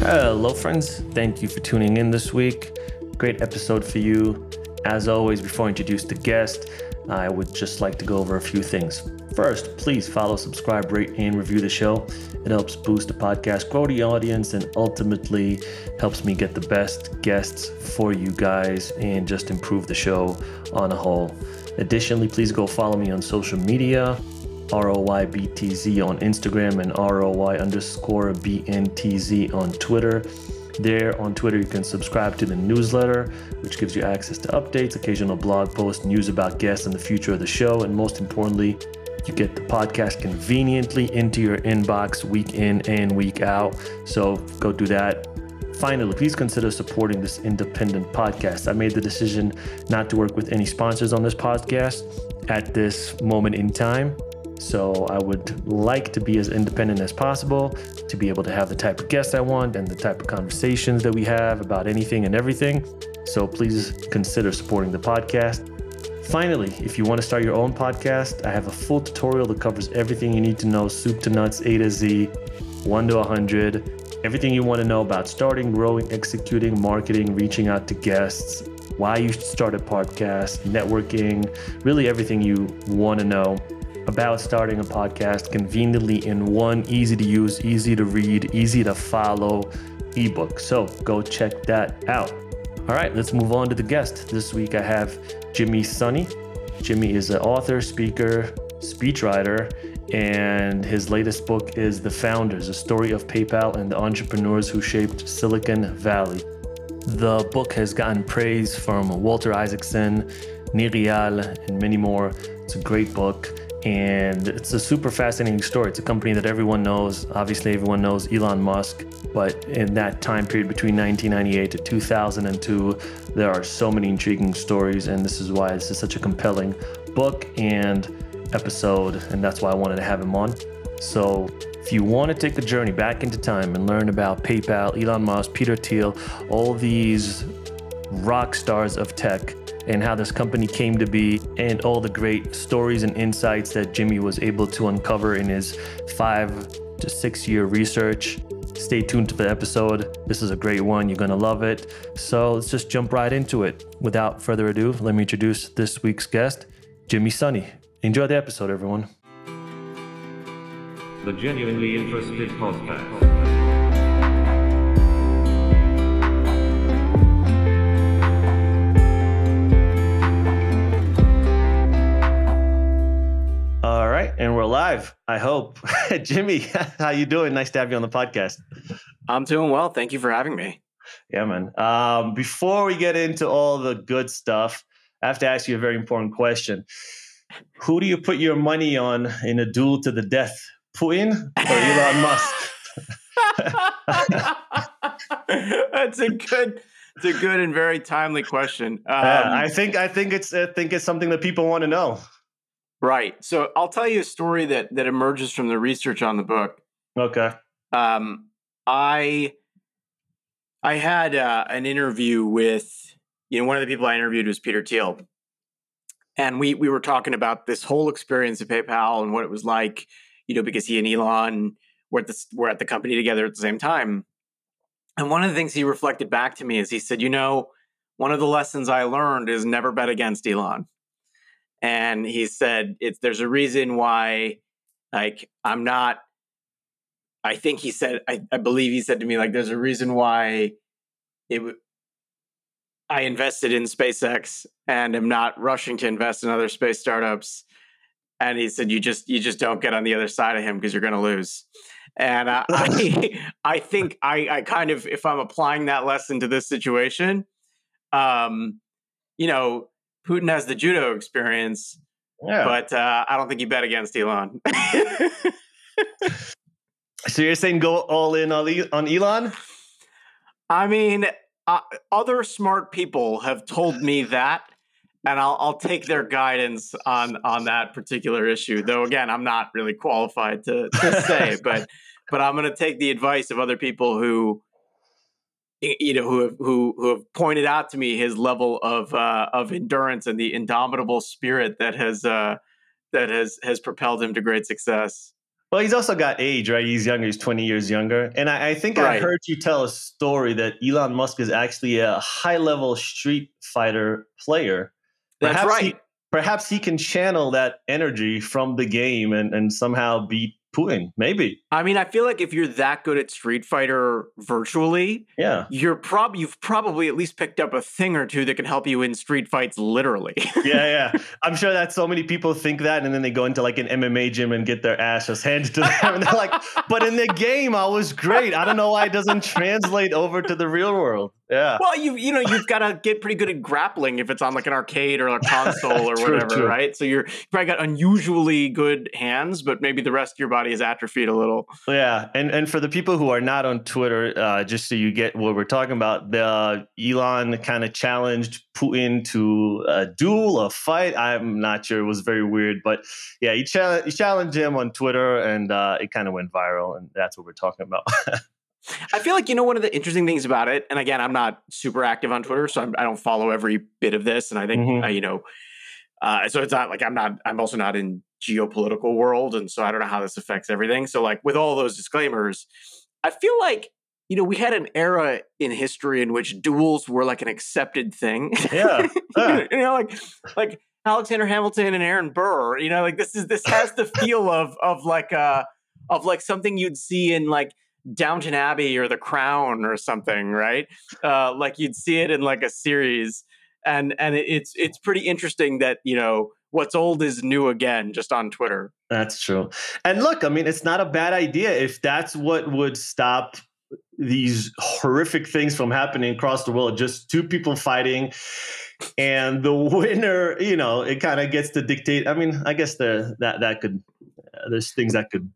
Hello, friends. Thank you for tuning in this week. Great episode for you. As always, before I introduce the guest, I would just like to go over a few things. First, please follow, subscribe, rate, and review the show. It helps boost the podcast, grow the audience, and ultimately helps me get the best guests for you guys and just improve the show on a whole. Additionally, please go follow me on social media. ROYBTZ on Instagram and ROY underscore BNTZ on Twitter. There on Twitter, you can subscribe to the newsletter, which gives you access to updates, occasional blog posts, news about guests and the future of the show, and most importantly, you get the podcast conveniently into your inbox week in and week out. So go do that. Finally, please consider supporting this independent podcast. I made the decision not to work with any sponsors on this podcast at this moment in time. So I would like to be as independent as possible to be able to have the type of guests I want and the type of conversations that we have about anything and everything. So please consider supporting the podcast. Finally, if you want to start your own podcast, I have a full tutorial that covers everything you need to know soup to nuts, A to Z, 1 to 100, everything you want to know about starting, growing, executing, marketing, reaching out to guests, why you should start a podcast, networking, really everything you want to know about starting a podcast conveniently in one easy to use, easy to read, easy to follow ebook. So go check that out. All right, let's move on to the guest. This week I have Jimmy Soni. Jimmy is an author, speaker, speechwriter, and his latest book is The Founders, a story of PayPal and the entrepreneurs who shaped Silicon Valley. The book has gotten praise from Walter Isaacson, Nir and many more. It's a great book and it's a super fascinating story. It's a company that everyone knows. Obviously, everyone knows Elon Musk, but in that time period between 1998 to 2002, there are so many intriguing stories, and this is why this is such a compelling book and episode, and that's why I wanted to have him on. So, if you want to take a journey back into time and learn about PayPal, Elon Musk, Peter Thiel, all these rock stars of tech, and how this company came to be, and all the great stories and insights that Jimmy was able to uncover in his five to six year research. Stay tuned to the episode. This is a great one. You're going to love it. So let's just jump right into it. Without further ado, let me introduce this week's guest, Jimmy Soni. Enjoy the episode, everyone. The Genuinely Interested Podcast. And we're live. I hope. Jimmy, how you doing? Nice to have you on the podcast. I'm doing well. Thank you for having me. Yeah, man. Um, before we get into all the good stuff, I have to ask you a very important question. Who do you put your money on in a duel to the death, Putin or Elon Musk? That's a good. It's a good and very timely question. Um, yeah, I think I think it's I think it's something that people want to know. Right. So I'll tell you a story that that emerges from the research on the book. Okay. Um, I I had uh, an interview with you know one of the people I interviewed was Peter Thiel, and we we were talking about this whole experience of PayPal and what it was like, you know, because he and Elon were at the were at the company together at the same time. And one of the things he reflected back to me is he said, you know, one of the lessons I learned is never bet against Elon and he said it's there's a reason why like i'm not i think he said i, I believe he said to me like there's a reason why it i invested in spacex and am not rushing to invest in other space startups. And he said you just you just don't get on the other side of him because you're going to lose. And uh, i i think i i kind of if i'm applying that lesson to this situation um you know Putin has the judo experience, yeah. but uh, I don't think he bet against Elon. so you're saying go all in on Elon? I mean, uh, other smart people have told me that, and I'll, I'll take their guidance on on that particular issue. Though again, I'm not really qualified to, to say, but but I'm going to take the advice of other people who you know who have who who have pointed out to me his level of uh, of endurance and the indomitable spirit that has uh, that has has propelled him to great success. Well, he's also got age, right? He's younger. He's 20 years younger. And I, I think I Right. heard you tell a story that Elon Musk is actually a high level street fighter player. That's Perhaps right. He, perhaps he can channel that energy from the game and, and somehow beat Putin. Maybe. I mean, I feel like if you're that good at Street Fighter virtually, Yeah. you're prob you've probably at least picked up a thing or two that can help you in street fights literally. Yeah, yeah. I'm sure that so many people think that, and then they go into like an MMA gym and get their asses handed to them, and they're like, "But in the game, I was great. I don't know why it doesn't translate over to the real world." Yeah, well, you you know, you've got to get pretty good at grappling if it's on like an arcade or a console or True, whatever, true. right? So you're you probably got unusually good hands, but maybe the rest of your body is atrophied a little. yeah. And and for the people who are not on Twitter, uh, just so you get what we're talking about, the uh, Elon kind of challenged Putin to a duel, a fight. I'm not sure. It was very weird, but yeah, he, challenged he challenged him on Twitter, and uh, it kind of went viral, and that's what we're talking about. I feel like you know one of the interesting things about it, and again, I'm not super active on Twitter, so I'm, I don't follow every bit of this, and I think Mhm. uh, you know, uh, so it's not like I'm not. I'm also not in geopolitical world, and so I don't know how this affects everything. So like with all those disclaimers, I feel like you know we had an era in history in which duels were like an accepted thing. yeah, yeah. you know, like like Alexander Hamilton and Aaron Burr. You know, like this is this has the feel of of like uh of like something you'd see in like Downton Abbey or The Crown or something, right? Uh, like you'd see it in like a series, and and it's it's pretty interesting that you know what's old is new again, just on Twitter. That's true. And look, I mean, it's not a bad idea if that's what would stop these horrific things from happening across the world. Just two people fighting, and the winner, you know, it kind of gets to dictate. I mean, I guess the that that could uh, there's things that could,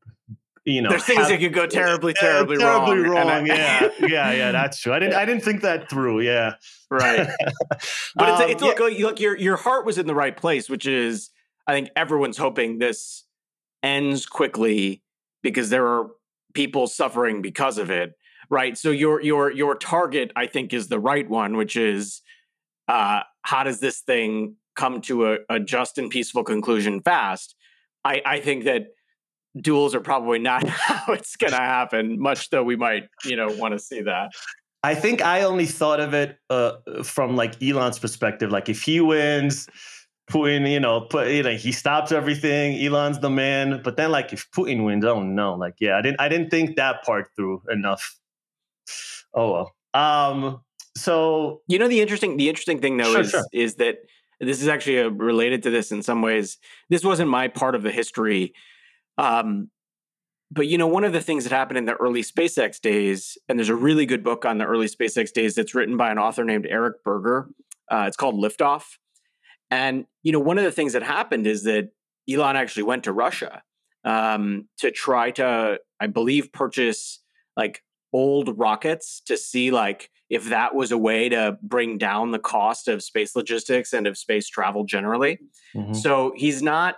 you know, There's things have- that could go terribly, Yeah, terribly, terribly wrong. wrong. I- yeah, yeah, yeah. That's true. I didn't I didn't think that through. Yeah, right. But it's, Um, it's yeah. look, look, look, your your heart was in the right place, which is I think everyone's hoping this ends quickly because there are people suffering because of it, right? So your your your target, I think, is the right one, which is uh, how does this thing come to a, a just and peaceful conclusion fast? I, I think that duels are probably not how it's going to happen, much though we might, you know, want to see that. I think I only thought of it uh, from like Elon's perspective. Like if he wins, Putin, you know, put you know, he stops everything. Elon's the man. But then like if Putin wins, oh no, like yeah, I didn't I didn't think that part through enough. Oh well. Um. So You know the interesting the interesting thing though Sure, is sure. is that this is actually uh related to this in some ways. This wasn't my part of the history, um, but you know one of the things that happened in the early SpaceX days, and there's a really good book on the early SpaceX days that's written by an author named Eric Berger. Uh, it's called Liftoff, and you know one of the things that happened is that Elon actually went to Russia um, to try to, I believe, purchase like old rockets to see like if that was a way to bring down the cost of space logistics and of space travel generally. mhm. So he's not,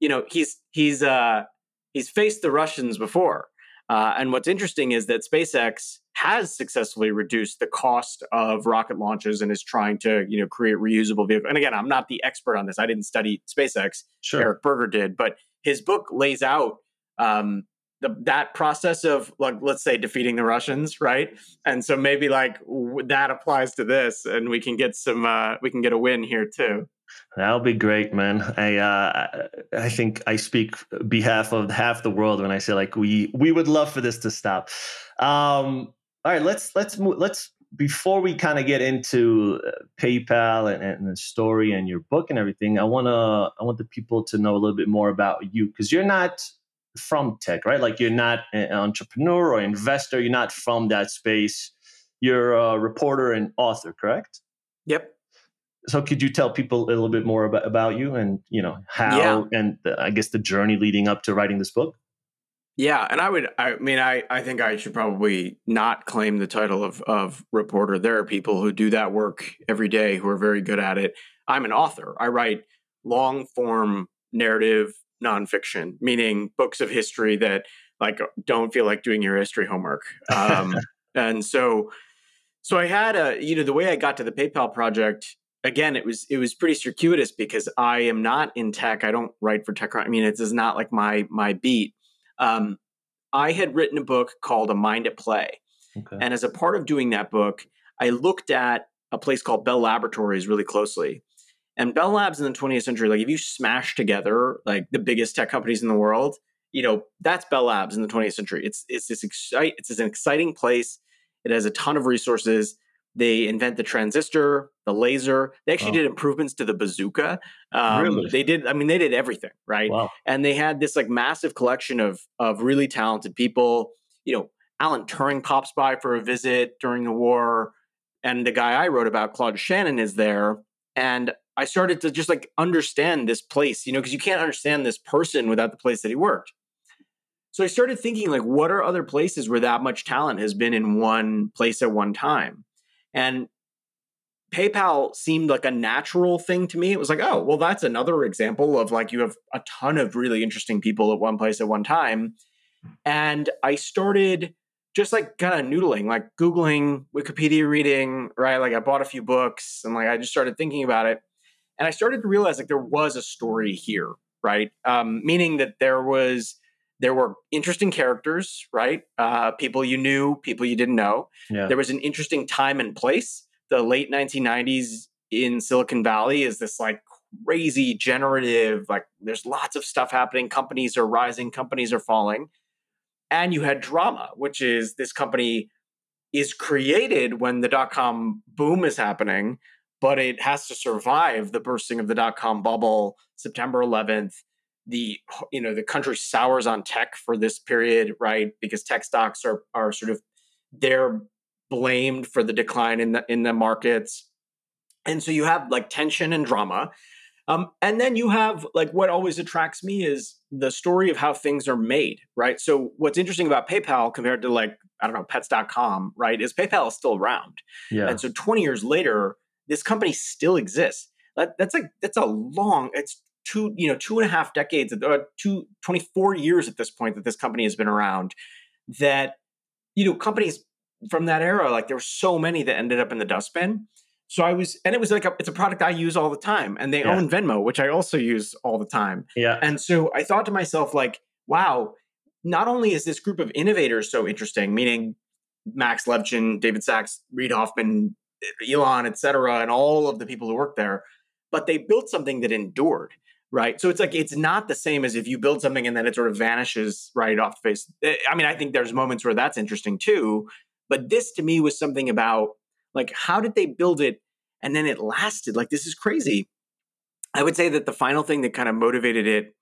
you know, he's he's uh he's faced the Russians before. Uh, and what's interesting is that SpaceX has successfully reduced the cost of rocket launches and is trying to, you know, create reusable vehicles. And again, I'm not the expert on this. I didn't study SpaceX. sure. Eric Berger did, but his book lays out um, the, that process of like let's say defeating the Russians, right? And so maybe like w- that applies to this, and we can get some uh, we can get a win here too. That'll be great, man. I uh, I think I speak behalf of half the world when I say like we we would love for this to stop. Um, all right, let's let's move. Let's before we kind of get into uh, PayPal and, and the story and your book and everything. I wanna I want the people to know a little bit more about you because you're not from tech, right? Like you're not an entrepreneur or investor. You're not from that space. You're a reporter and author, correct? Yep. So could you tell people a little bit more about, about you and you know how Yeah. and the, i guess the journey leading up to writing this book Yeah, and I would. I mean, I I think I should probably not claim the title of of reporter. There are people who do that work every day who are very good at it. I'm an author. I write long form narrative nonfiction, meaning books of history that like don't feel like doing your history homework. Um, and so, so I had a you know the way I got to the PayPal project. Again, it was it was pretty circuitous because I am not in tech. I don't write for tech. I mean, it is not like my my beat. Um, I had written a book called A Mind at Play. Okay. And as a part of doing that book, I looked at a place called Bell Laboratories really closely. And Bell Labs in the 20th century, like if you smash together like the biggest tech companies in the world, you know, that's Bell Labs in the 20th century. It's it's this excite it's an exciting place. It has a ton of resources. They invent the transistor, the laser. They actually Wow. did improvements to the bazooka. Um, Really? They did. I mean, they did everything right Wow. and they had this like massive collection of of really talented people. You know, Alan Turing pops by for a visit during the war, and the guy I wrote about, Claude Shannon, is there. And I started to just like understand this place, you know, because you can't understand this person without the place that he worked. So I started thinking, like, what are other places where that much talent has been in one place at one time? And PayPal seemed like a natural thing to me. It was like, oh, well, that's another example of like you have a ton of really interesting people at one place at one time. And I started just like kind of noodling, like Googling, Wikipedia reading, right? Like I bought a few books and like I just started thinking about it. And I started to realize like there was a story here, right? Um, meaning that there was, there were interesting characters, right? Uh, people you knew, people you didn't know Yeah. there was an interesting time and place. The late 1990s in Silicon Valley is this like crazy generative, like there's lots of stuff happening. Companies are rising, companies are falling. And you had drama, which is this company is created when the dot com boom is happening, but it has to survive the bursting of the dot com bubble, September 11th. The you know the country sours on tech for this period, right? Because tech stocks are are sort of they're blamed for the decline in the in the markets. And so you have like tension and drama. Um, and then you have like what always attracts me is the story of how things are made right? So what's interesting about paypal compared to like i don't know pets.com right is paypal is still around. Yeah. and so 20 years later this company still exists. That, that's like that's a long it's two you know two and a half decades uh, two 24 years at this point that this company has been around that you know companies from that era like there were so many that ended up in the dustbin so i was and it was like a, it's a product i use all the time and they Yeah. own venmo which i also use all the time Yeah. and so i thought to myself like wow not only is this group of innovators so interesting meaning max levchin david sachs reid hoffman elon et cetera and all of the people who work there but they built something that endured right so it's like it's not the same as if you build something and then it sort of vanishes right off the face Eh, i mean i think there's moments where that's interesting too but this to me was something about like how did they build it and then it lasted? Like this is crazy. I would say that the final thing that kind of motivated it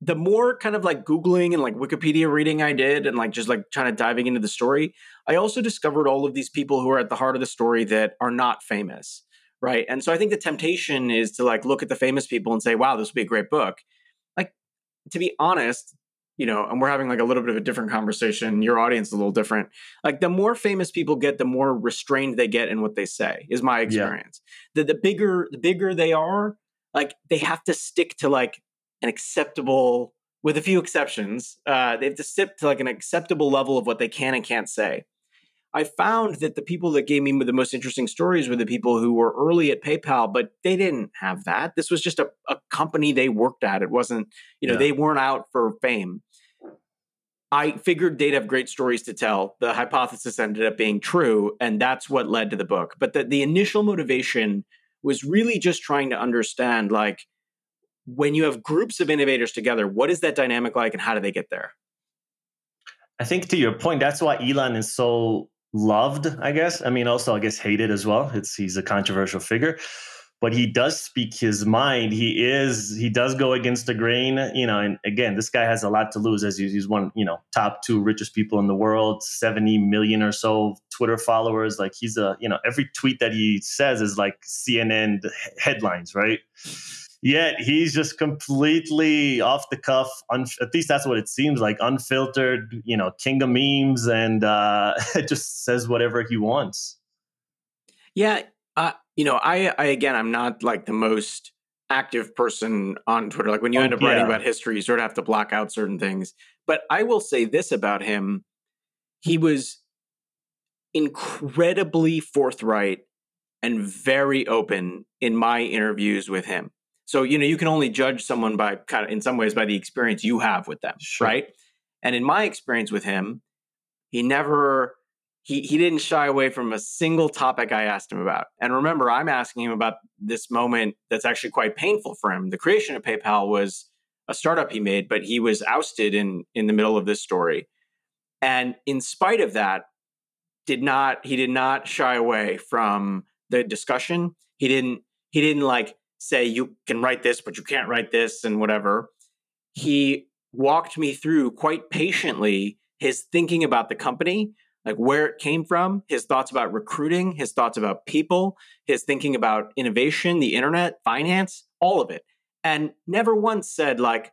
the more kind of like googling and like wikipedia reading i did and like just like kind of diving into the story i also discovered all of these people who are at the heart of the story that are not famous right and so i think the temptation is to like look at the famous people and say wow this would be a great book. Like to be honest you know and we're having like a little bit of a different conversation your audience is a little different like the more famous people get the more restrained they get in what they say is my experience. The, the bigger the bigger they are like they have to stick to like an acceptable with a few exceptions uh, they have to stick to like an acceptable level of what they can and can't say i found that the people that gave me the most interesting stories were the people who were early at paypal but they didn't have that this was just a, a company they worked at it wasn't you know Yeah. they weren't out for fame I figured they'd have great stories to tell. The hypothesis ended up being true, and that's what led to the book. But the, the initial motivation was really just trying to understand like when you have groups of innovators together, what is that dynamic like and how do they get there? I think to your point, that's why Elon is so loved, I guess. I mean, also, I guess, hated as well. It's he's a controversial figure, but he does speak his mind. He is, he does go against the grain, you know. And again, this guy has a lot to lose as he's, he's one, you know, top two richest people in the world, 70 million or so Twitter followers. Like he's a, you know, every tweet that he says is like CNN headlines, right? Yet he's just completely off the cuff. Un- at least that's what it seems like. Unfiltered, you know, king of memes, and uh, just says whatever he wants. Yeah, uh, you know, I, I again, I'm not like the most active person on Twitter. Like when you Oh, end up writing about history, you sort of have to block out certain things. But I will say this about him: he was incredibly forthright and very open in my interviews with him. So, you know, you can only judge someone by kind of, in some ways, by the experience you have with them, Sure. right? And in my experience with him, he never he he didn't shy away from a single topic I asked him about. And remember, I'm asking him about this moment that's actually quite painful for him. The creation of PayPal was a startup he made, but he was ousted in in the middle of this story. And in spite of that, did not he did not shy away from the discussion. He didn't he didn't like say you can write this but you can't write this and whatever. He walked me through quite patiently his thinking about the company, like where it came from, his thoughts about recruiting, his thoughts about people, his thinking about innovation, the internet, finance, all of it. And never once said like,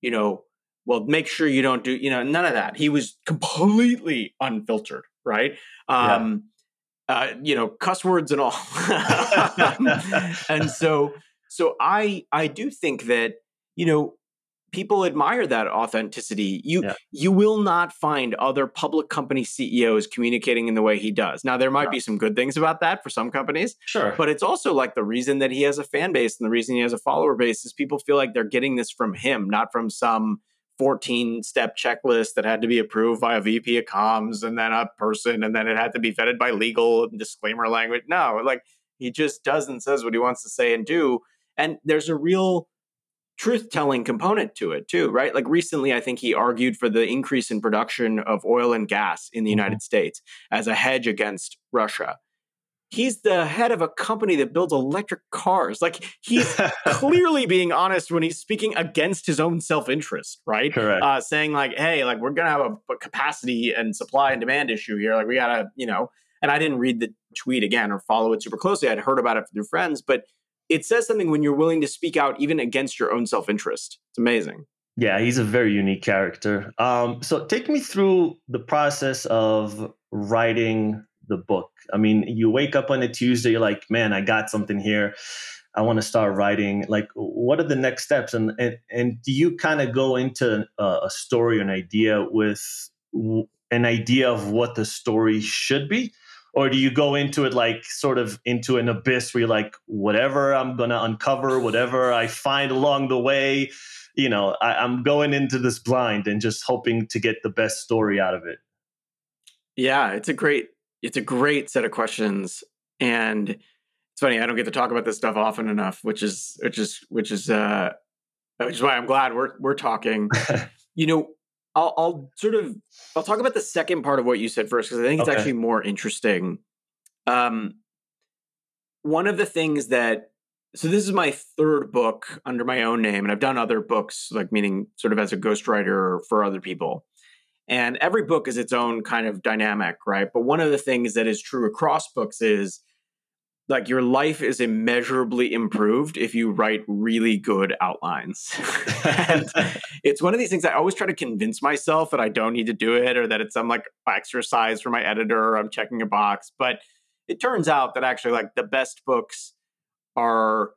you know, well, make sure you don't do, you know, none of that. He was completely unfiltered, right? Um. Uh, you know, cuss words and all. and so, so I, I do think that, you know, people admire that authenticity. You yeah. you will not find other public company CEOs communicating in the way he does. Now there might be some good things about that for some companies. Sure. But it's also like the reason that he has a fan base and the reason he has a follower base is people feel like they're getting this from him, not from some 14 step checklist that had to be approved by a VP of comms and then a person and then it had to be vetted by legal and disclaimer language. No, like he just does and says what he wants to say and do. And there's a real truth telling component to it too, right? Like recently, I think he argued for the increase in production of oil and gas in the mm-hmm. United States as a hedge against Russia. He's the head of a company that builds electric cars. Like he's clearly being honest when he's speaking against his own self interest, right? Correct. Uh, saying like, "Hey, like we're gonna have a, a capacity and supply and demand issue here. Like we gotta, you know." And I didn't read the tweet again or follow it super closely. I'd heard about it through friends, but it says something when you're willing to speak out even against your own self-interest it's amazing yeah he's a very unique character um, so take me through the process of writing the book. I mean you wake up on a tuesday you're like man i got something here. I want to start writing. Like what are the next steps? And and, and do you kind of go into a, a story an idea with an idea of what the story should be? Or do you go into it like sort of into an abyss where you're like whatever i'm gonna uncover whatever i find along the way you know I, am going into this blind and just hoping to get the best story out of it. Yeah it's a great it's a great set of questions and it's funny i don't get to talk about this stuff often enough which is which is which is uh which is why i'm glad we're we're talking you know I'll, I'll sort of I'll talk about the second part of what you said first because I think it's okay. actually more interesting. Um, one of the things that so this is my third book under my own name, and I've done other books, like meaning sort of as a ghostwriter for other people. And every book is its own kind of dynamic, right? But one of the things that is true across books is like your life is immeasurably improved if you write really good outlines. and it's one of these things I always try to convince myself that I don't need to do it or that it's some like exercise for my editor or I'm checking a box. But it turns out that actually like the best books are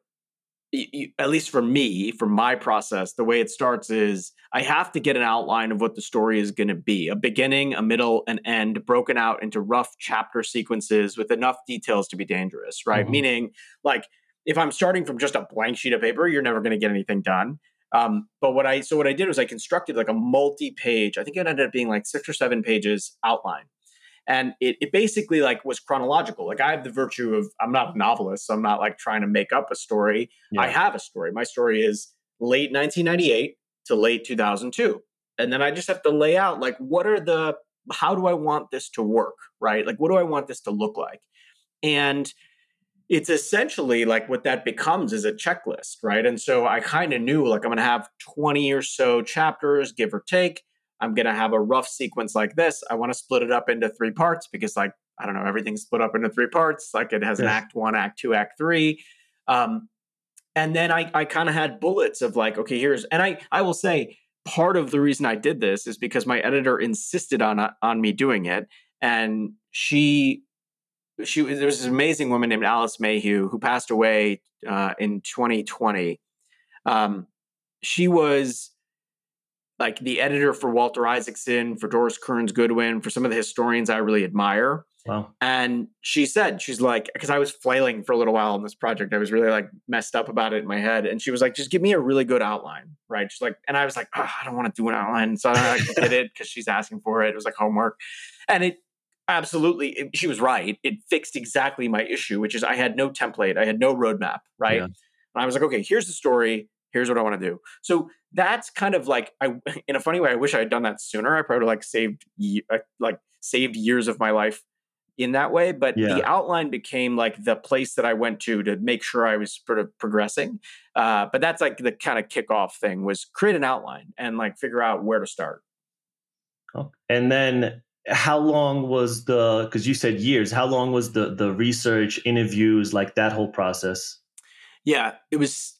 at least for me, for my process, the way it starts is I have to get an outline of what the story is going to be a beginning, a middle, an end, broken out into rough chapter sequences with enough details to be dangerous, right? Mm-hmm. Meaning, like, if I'm starting from just a blank sheet of paper, you're never going to get anything done. Um, but what I so what I did was I constructed like a multi-page. I think it ended up being like six or seven pages outline and it, it basically like was chronological. Like i have the virtue of i'm not a novelist so i'm not like trying to make up a story. Yeah. i have a story. My story is late 1998 to late 2002 and then i just have to lay out like what are the how do i want this to work right? Like what do i want this to look like? And it's essentially like what that becomes is a checklist right? And so i kind of knew like i'm going to have 20 or so chapters give or take I'm going to have a rough sequence like this. I want to split it up into three parts because, like, I don't know, everything's split up into three parts. Like it has an act one, act two, act three. Um, and then I, I kind of had bullets of like, okay, here's, and I, I will say part of the reason I did this is because my editor insisted on, on me doing it. And she, she, there was this amazing woman named Alice Mayhew who passed away uh, in 2020. Um, she was like the editor for Walter Isaacson, for Doris Kearns Goodwin, for some of the historians I really admire. Wow. And she said, she's like, because I was flailing for a little while on this project. I was really like messed up about it in my head. And she was like, just give me a really good outline. Right. She's like, and I was like, oh, I don't want to do an outline. So I did it because she's asking for it. It was like homework. And it absolutely, it, she was right. It fixed exactly my issue, which is I had no template, I had no roadmap. Right. Yeah. And I was like, okay, here's the story. Here's what I want to do. So that's kind of like I, in a funny way, I wish I had done that sooner. I probably like saved uh, like saved years of my life in that way. But Yeah. the outline became like the place that I went to to make sure I was sort of progressing. Uh, but that's like the kind of kickoff thing was create an outline and like figure out where to start. Oh, And then how long was the because you said years, how long was the the research, interviews, like that whole process? Yeah, it was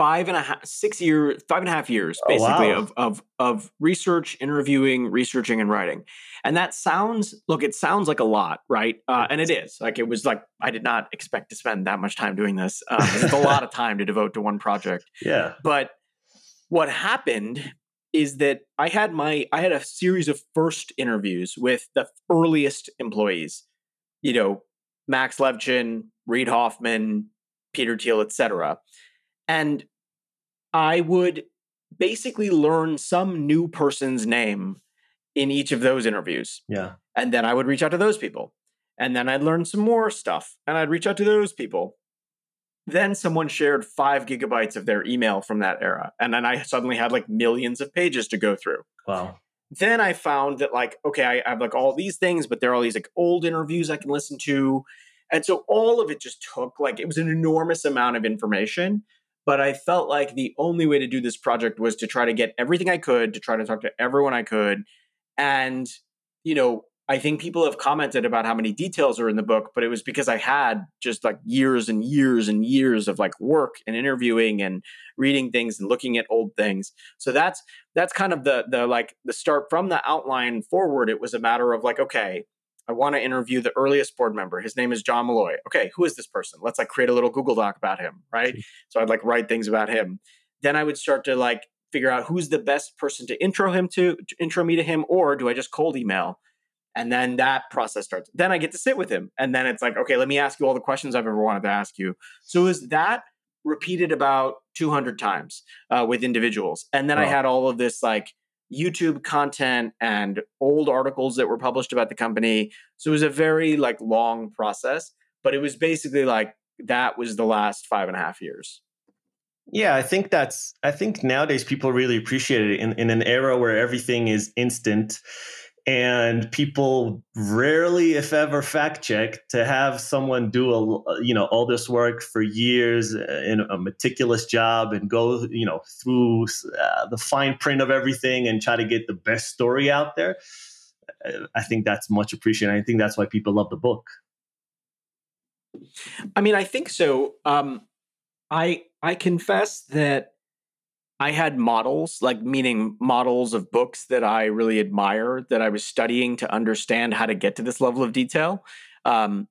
five and a half, six years, five and a half years, Oh, basically wow. of of of research, interviewing, researching, and writing. And that sounds look, it sounds like a lot, right? Uh, and it is. Like it was like I did not expect to spend that much time doing this. Um, it's a lot of time to devote to one project. Yeah. But what happened is that I had my I had a series of first interviews with the earliest employees. You know, Max Levchin, Reid Hoffman, Peter Thiel, etc. And I would basically learn some new person's name in each of those interviews. Yeah. And then I would reach out to those people. And then I'd learn some more stuff and I'd reach out to those people. Then someone shared five gigabytes of their email from that era. And then I suddenly had like millions of pages to go through. Wow. Then I found that, like, okay, I have like all these things, but there are all these like old interviews I can listen to. And so all of it just took like, it was an enormous amount of information. But I felt like the only way to do this project was to try to get everything I could, to try to talk to everyone I could. And, you know, I think people have commented about how many details are in the book, but it was because I had just like years and years and years of like work and interviewing and reading things and looking at old things. So that's that's kind of the the like the start from the outline forward. It was a matter of like, okay, I want to interview the earliest board member. His name is John Malloy. Okay, who is this person? Let's like create a little Google Doc about him, right? So I'd like write things about him. Then I would start to like figure out who's the best person to intro him to, to intro me to him, or do I just cold email? And then that process starts. Then I get to sit with him. And then it's like, okay, let me ask you all the questions I've ever wanted to ask you. So is that repeated about 200 times uh, with individuals. And then I had all of this like YouTube content and old articles that were published about the company. So it was a very like long process, but it was basically like that was the last five and a half years. Yeah, I think that's I think nowadays people really appreciate it in, in an era where everything is instant and people rarely if ever fact check to have someone do a you know all this work for years in a meticulous job and go you know through uh, the fine print of everything and try to get the best story out there Uh, i think that's much appreciated i think that's why people love the book I mean, I think so. Um, I I confess that I had models, like meaning models of books that I really admire, that I was studying to understand how to get to this level of detail. Um,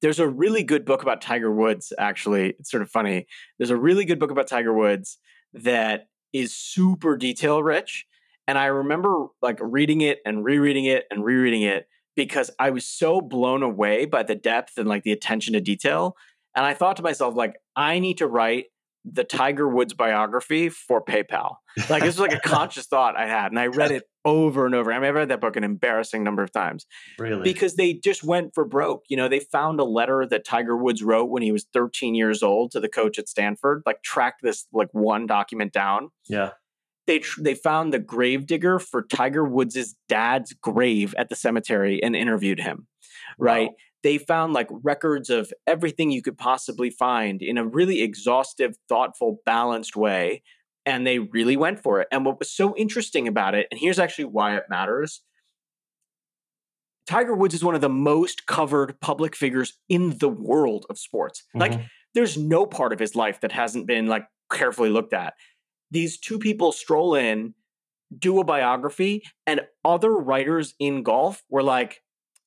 there's a really good book about Tiger Woods. Actually, it's sort of funny. There's a really good book about Tiger Woods that is super detail rich, and I remember like reading it and rereading it and rereading it because I was so blown away by the depth and like the attention to detail. And I thought to myself, like, I need to write the Tiger Woods biography for PayPal. Like, this was like a conscious thought I had. And I read it over and over. I mean, I've read that book an embarrassing number of times really because they just went for broke. You know, they found a letter that Tiger Woods wrote when he was 13 years old to the coach at Stanford, like, tracked this like one document down yeah they tr- they found the grave digger for Tiger Woods' dad's grave at the cemetery and interviewed him. Right? Wow. They found like records of everything you could possibly find in a really exhaustive, thoughtful, balanced way. And they really went for it. And what was so interesting about it, and here's actually why it matters Tiger Woods is one of the most covered public figures in the world of sports. Like, Mhm. there's no part of his life that hasn't been like carefully looked at. These two people stroll in, do a biography, and other writers in golf were like,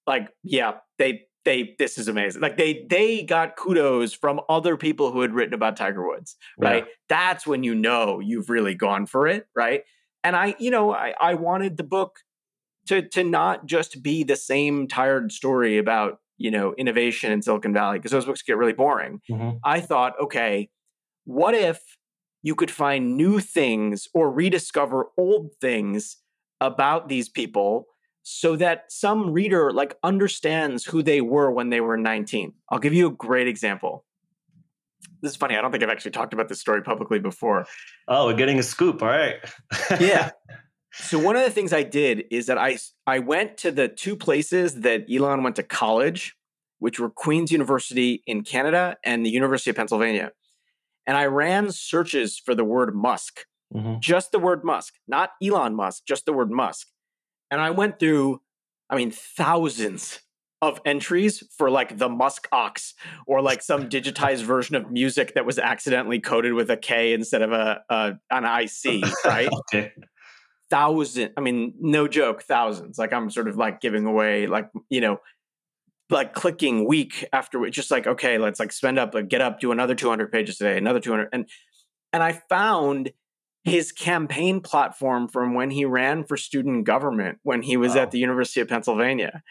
like, yeah, they they this is amazing. Like they they got kudos from other people who had written about Tiger Woods, right? That's when you know you've really gone for it, right? And I, you know, I, I wanted the book to to not just be the same tired story about you know innovation in Silicon Valley because those books get really boring. Mhm. I thought, okay, what if you could find new things or rediscover old things about these people so that some reader like understands who they were when they were 19. I'll give you a great example. This is funny. I don't think I've actually talked about this story publicly before. Oh, we're getting a scoop. All right. Yeah. So one of the things I did is that I I went to the two places that Elon went to college, which were Queen's University in Canada and the University of Pennsylvania. And I ran searches for the word Musk, Mhm. just the word Musk, not Elon Musk, just the word Musk. And I went through, I mean, thousands of entries for like the Musk Ox or like some digitized version of music that was accidentally coded with a K instead of a, a an IC, right? okay. thousand i mean no joke thousands like i'm sort of like giving away like you know like clicking week after week just like okay let's like spend up like get up do another 200 pages today another 200 and and i found his campaign platform from when he ran for student government when he was Wow. at the university of pennsylvania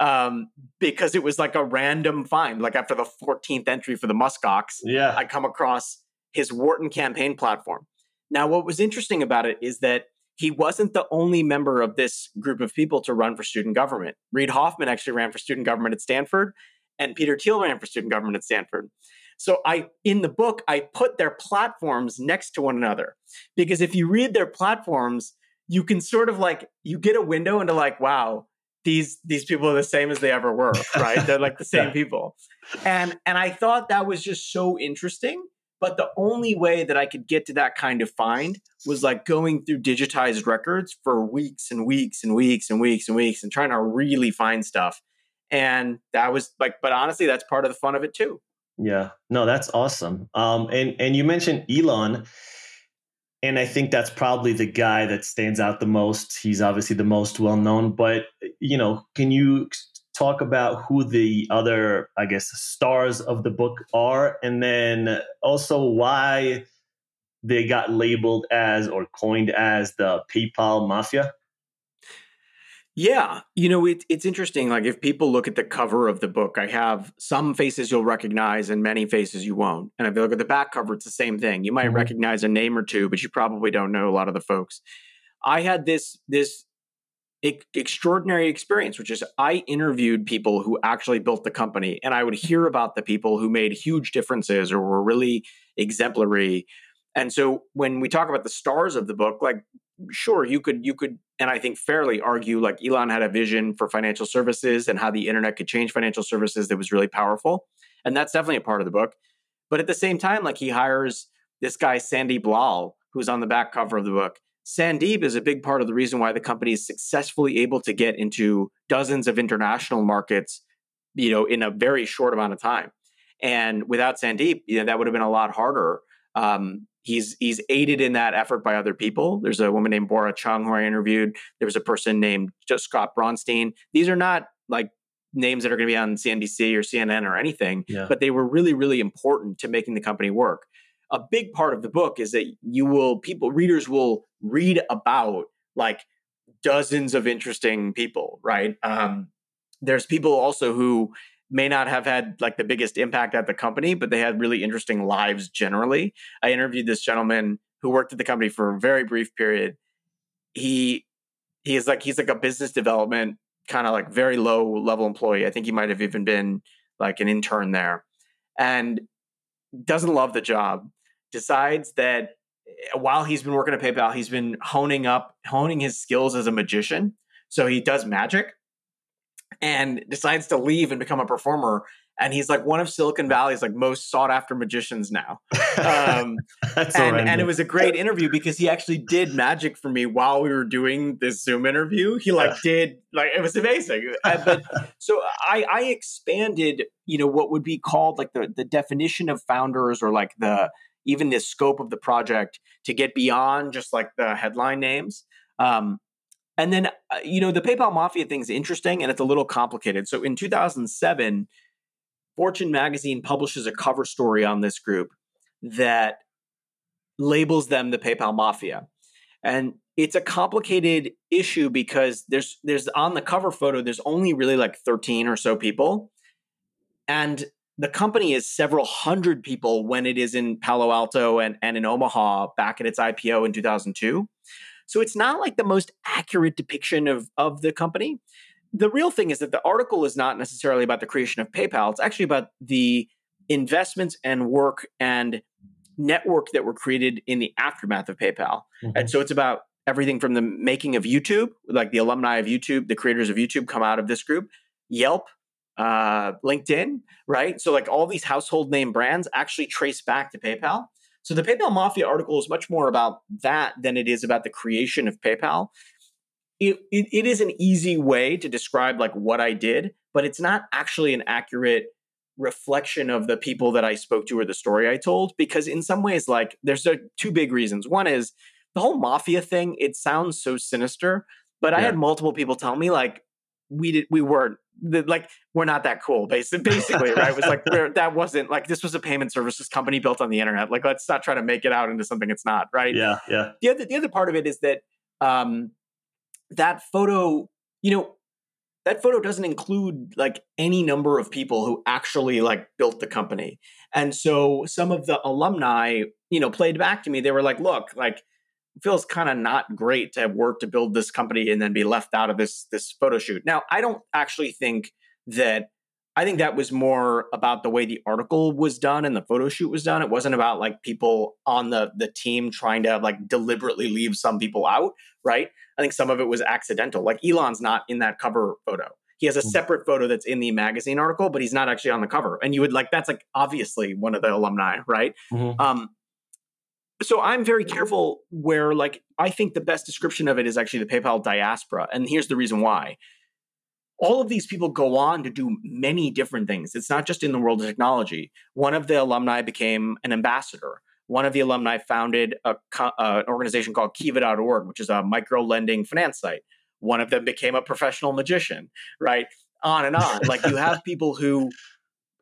um because it was like a random find like after the 14th entry for the muskox Yeah. I come across his Wharton campaign platform. Now, what was interesting about it is that he wasn't the only member of this group of people to run for student government. Reid Hoffman actually ran for student government at Stanford, and Peter Thiel ran for student government at Stanford. So I in the book I put their platforms next to one another because if you read their platforms, you can sort of like you get a window into like wow, these these people are the same as they ever were, right? They're like the same people. And and I thought that was just so interesting. But the only way that I could get to that kind of find was like going through digitized records for weeks and weeks and weeks and weeks and weeks and trying to really find stuff. And that was like, but honestly, that's part of the fun of it too. Yeah, no, that's awesome. Um, and and you mentioned Elon, and I think that's probably the guy that stands out the most. He's obviously the most well known, but you know, can you talk about who the other, I guess, stars of the book are, and then also why they got labeled as or coined as the PayPal Mafia? Yeah, you know, it, it's interesting. Like, if people look at the cover of the book, I have some faces you'll recognize and many faces you won't. And if you look at the back cover, it's the same thing. You might Mhm. recognize a name or two, but you probably don't know a lot of the folks. I had this this ex- extraordinary experience, which is I interviewed people who actually built the company, and I would hear about the people who made huge differences or were really exemplary. And so, when we talk about the stars of the book, like sure you could you could and i think fairly argue like elon had a vision for financial services and how the internet could change financial services that was really powerful and that's definitely a part of the book. But at the same time like he hires this guy sandeep lal who's on the back cover of the book. Sandeep is a big part of the reason why the company is successfully able to get into dozens of international markets you know in a very short amount of time. And without sandeep you know that would have been a lot harder um, he's he's aided in that effort by other people. There's a woman named Bora Chung who I interviewed. There was a person named just Scott Bronstein. These are not like names that are going to be on CNBC or CNN or anything, Yeah. but they were really really important to making the company work. A big part of the book is that you will people readers will read about like dozens of interesting people, right? Um, there's people also who may not have had like the biggest impact at the company, but they had really interesting lives generally. I interviewed this gentleman who worked at the company for a very brief period. He he is like he's like a business development kind of like very low level employee. I think he might have even been like an intern there. And doesn't love the job. Decides that eh, while he's been working at PayPal, he's been honing up honing his skills as a magician. So he does magic and decides to leave and become a performer. And he's like one of Silicon Valley's like most sought after magicians now. Um, and, and it was a great interview because he actually did magic for me while we were doing this Zoom interview. He like did like it was amazing. Uh, but so I I expanded, you know, what would be called like the the definition of founders or like the even the scope of the project to get beyond just like the headline names. Um, and then uh, you know the PayPal Mafia thing is interesting and it's a little complicated. So in 2007, Fortune magazine publishes a cover story on this group that labels them the PayPal Mafia. And it's a complicated issue because there's there's on the cover photo there's only really like 13 or so people and the company is several hundred people when it is in Palo Alto and, and in Omaha back at its IPO in 2002. So it's not like the most accurate depiction of, of the company. The real thing is that the article is not necessarily about the creation of PayPal. It's actually about the investments and work and network that were created in the aftermath of PayPal. Mm-hmm. And so it's about everything from the making of YouTube, like the alumni of YouTube, the creators of YouTube come out of this group, Yelp, uh, LinkedIn, right? So like all these household name brands actually trace back to PayPal. So the PayPal Mafia article is much more about that than it is about the creation of PayPal. It, it, it is an easy way to describe like what I did, but it's not actually an accurate reflection of the people that I spoke to or the story I told. Because in some ways, like there's a, two big reasons. One is the whole mafia thing. It sounds so sinister, but yeah. I had multiple people tell me like we did we weren't the, like we're not that cool basically basically right? It was like that wasn't like this was a payment services company built on the internet. Like let's not try to make it out into something it's not right? Yeah yeah. The other the other part of it is that um that photo you know that photo doesn't include like any number of people who actually like built the company. And so some of the alumni you know played back to me. They were like look like feels kind of not great to have worked to build this company and then be left out of this this photo shoot. Now, I don't actually think that I think that was more about the way the article was done and the photo shoot was done. It wasn't about like people on the the team trying to like deliberately leave some people out, right? I think some of it was accidental. Like Elon's not in that cover photo. He has a hmm. separate photo that's in the magazine article, but he's not actually on the cover. And you would like that's like obviously one of the alumni, right? Mm-hmm. Um, so I'm very careful where like I think the best description of it is actually the PayPal diaspora. And here's the reason why. All of these people go on to do many different things. It's not just in the world of technology. One of the alumni became an ambassador. One of the alumni founded a, uh, an organization called Kiva.org, which is a micro lending finance site. One of them became a professional magician, right? On and on. like you have people who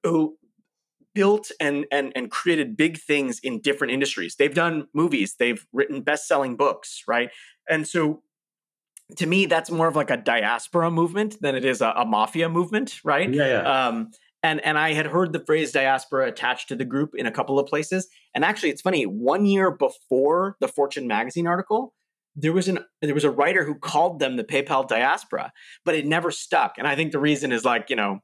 who built and and and created big things in different industries. They've done movies, they've written best-selling books, right? And so to me that's more of like a diaspora movement than it is a, a mafia movement, right? Yeah, yeah. Um and and I had heard the phrase diaspora attached to the group in a couple of places. And actually it's funny, one year before the Fortune magazine article, there was an there was a writer who called them the PayPal diaspora, but it never stuck. And I think the reason is like, you know,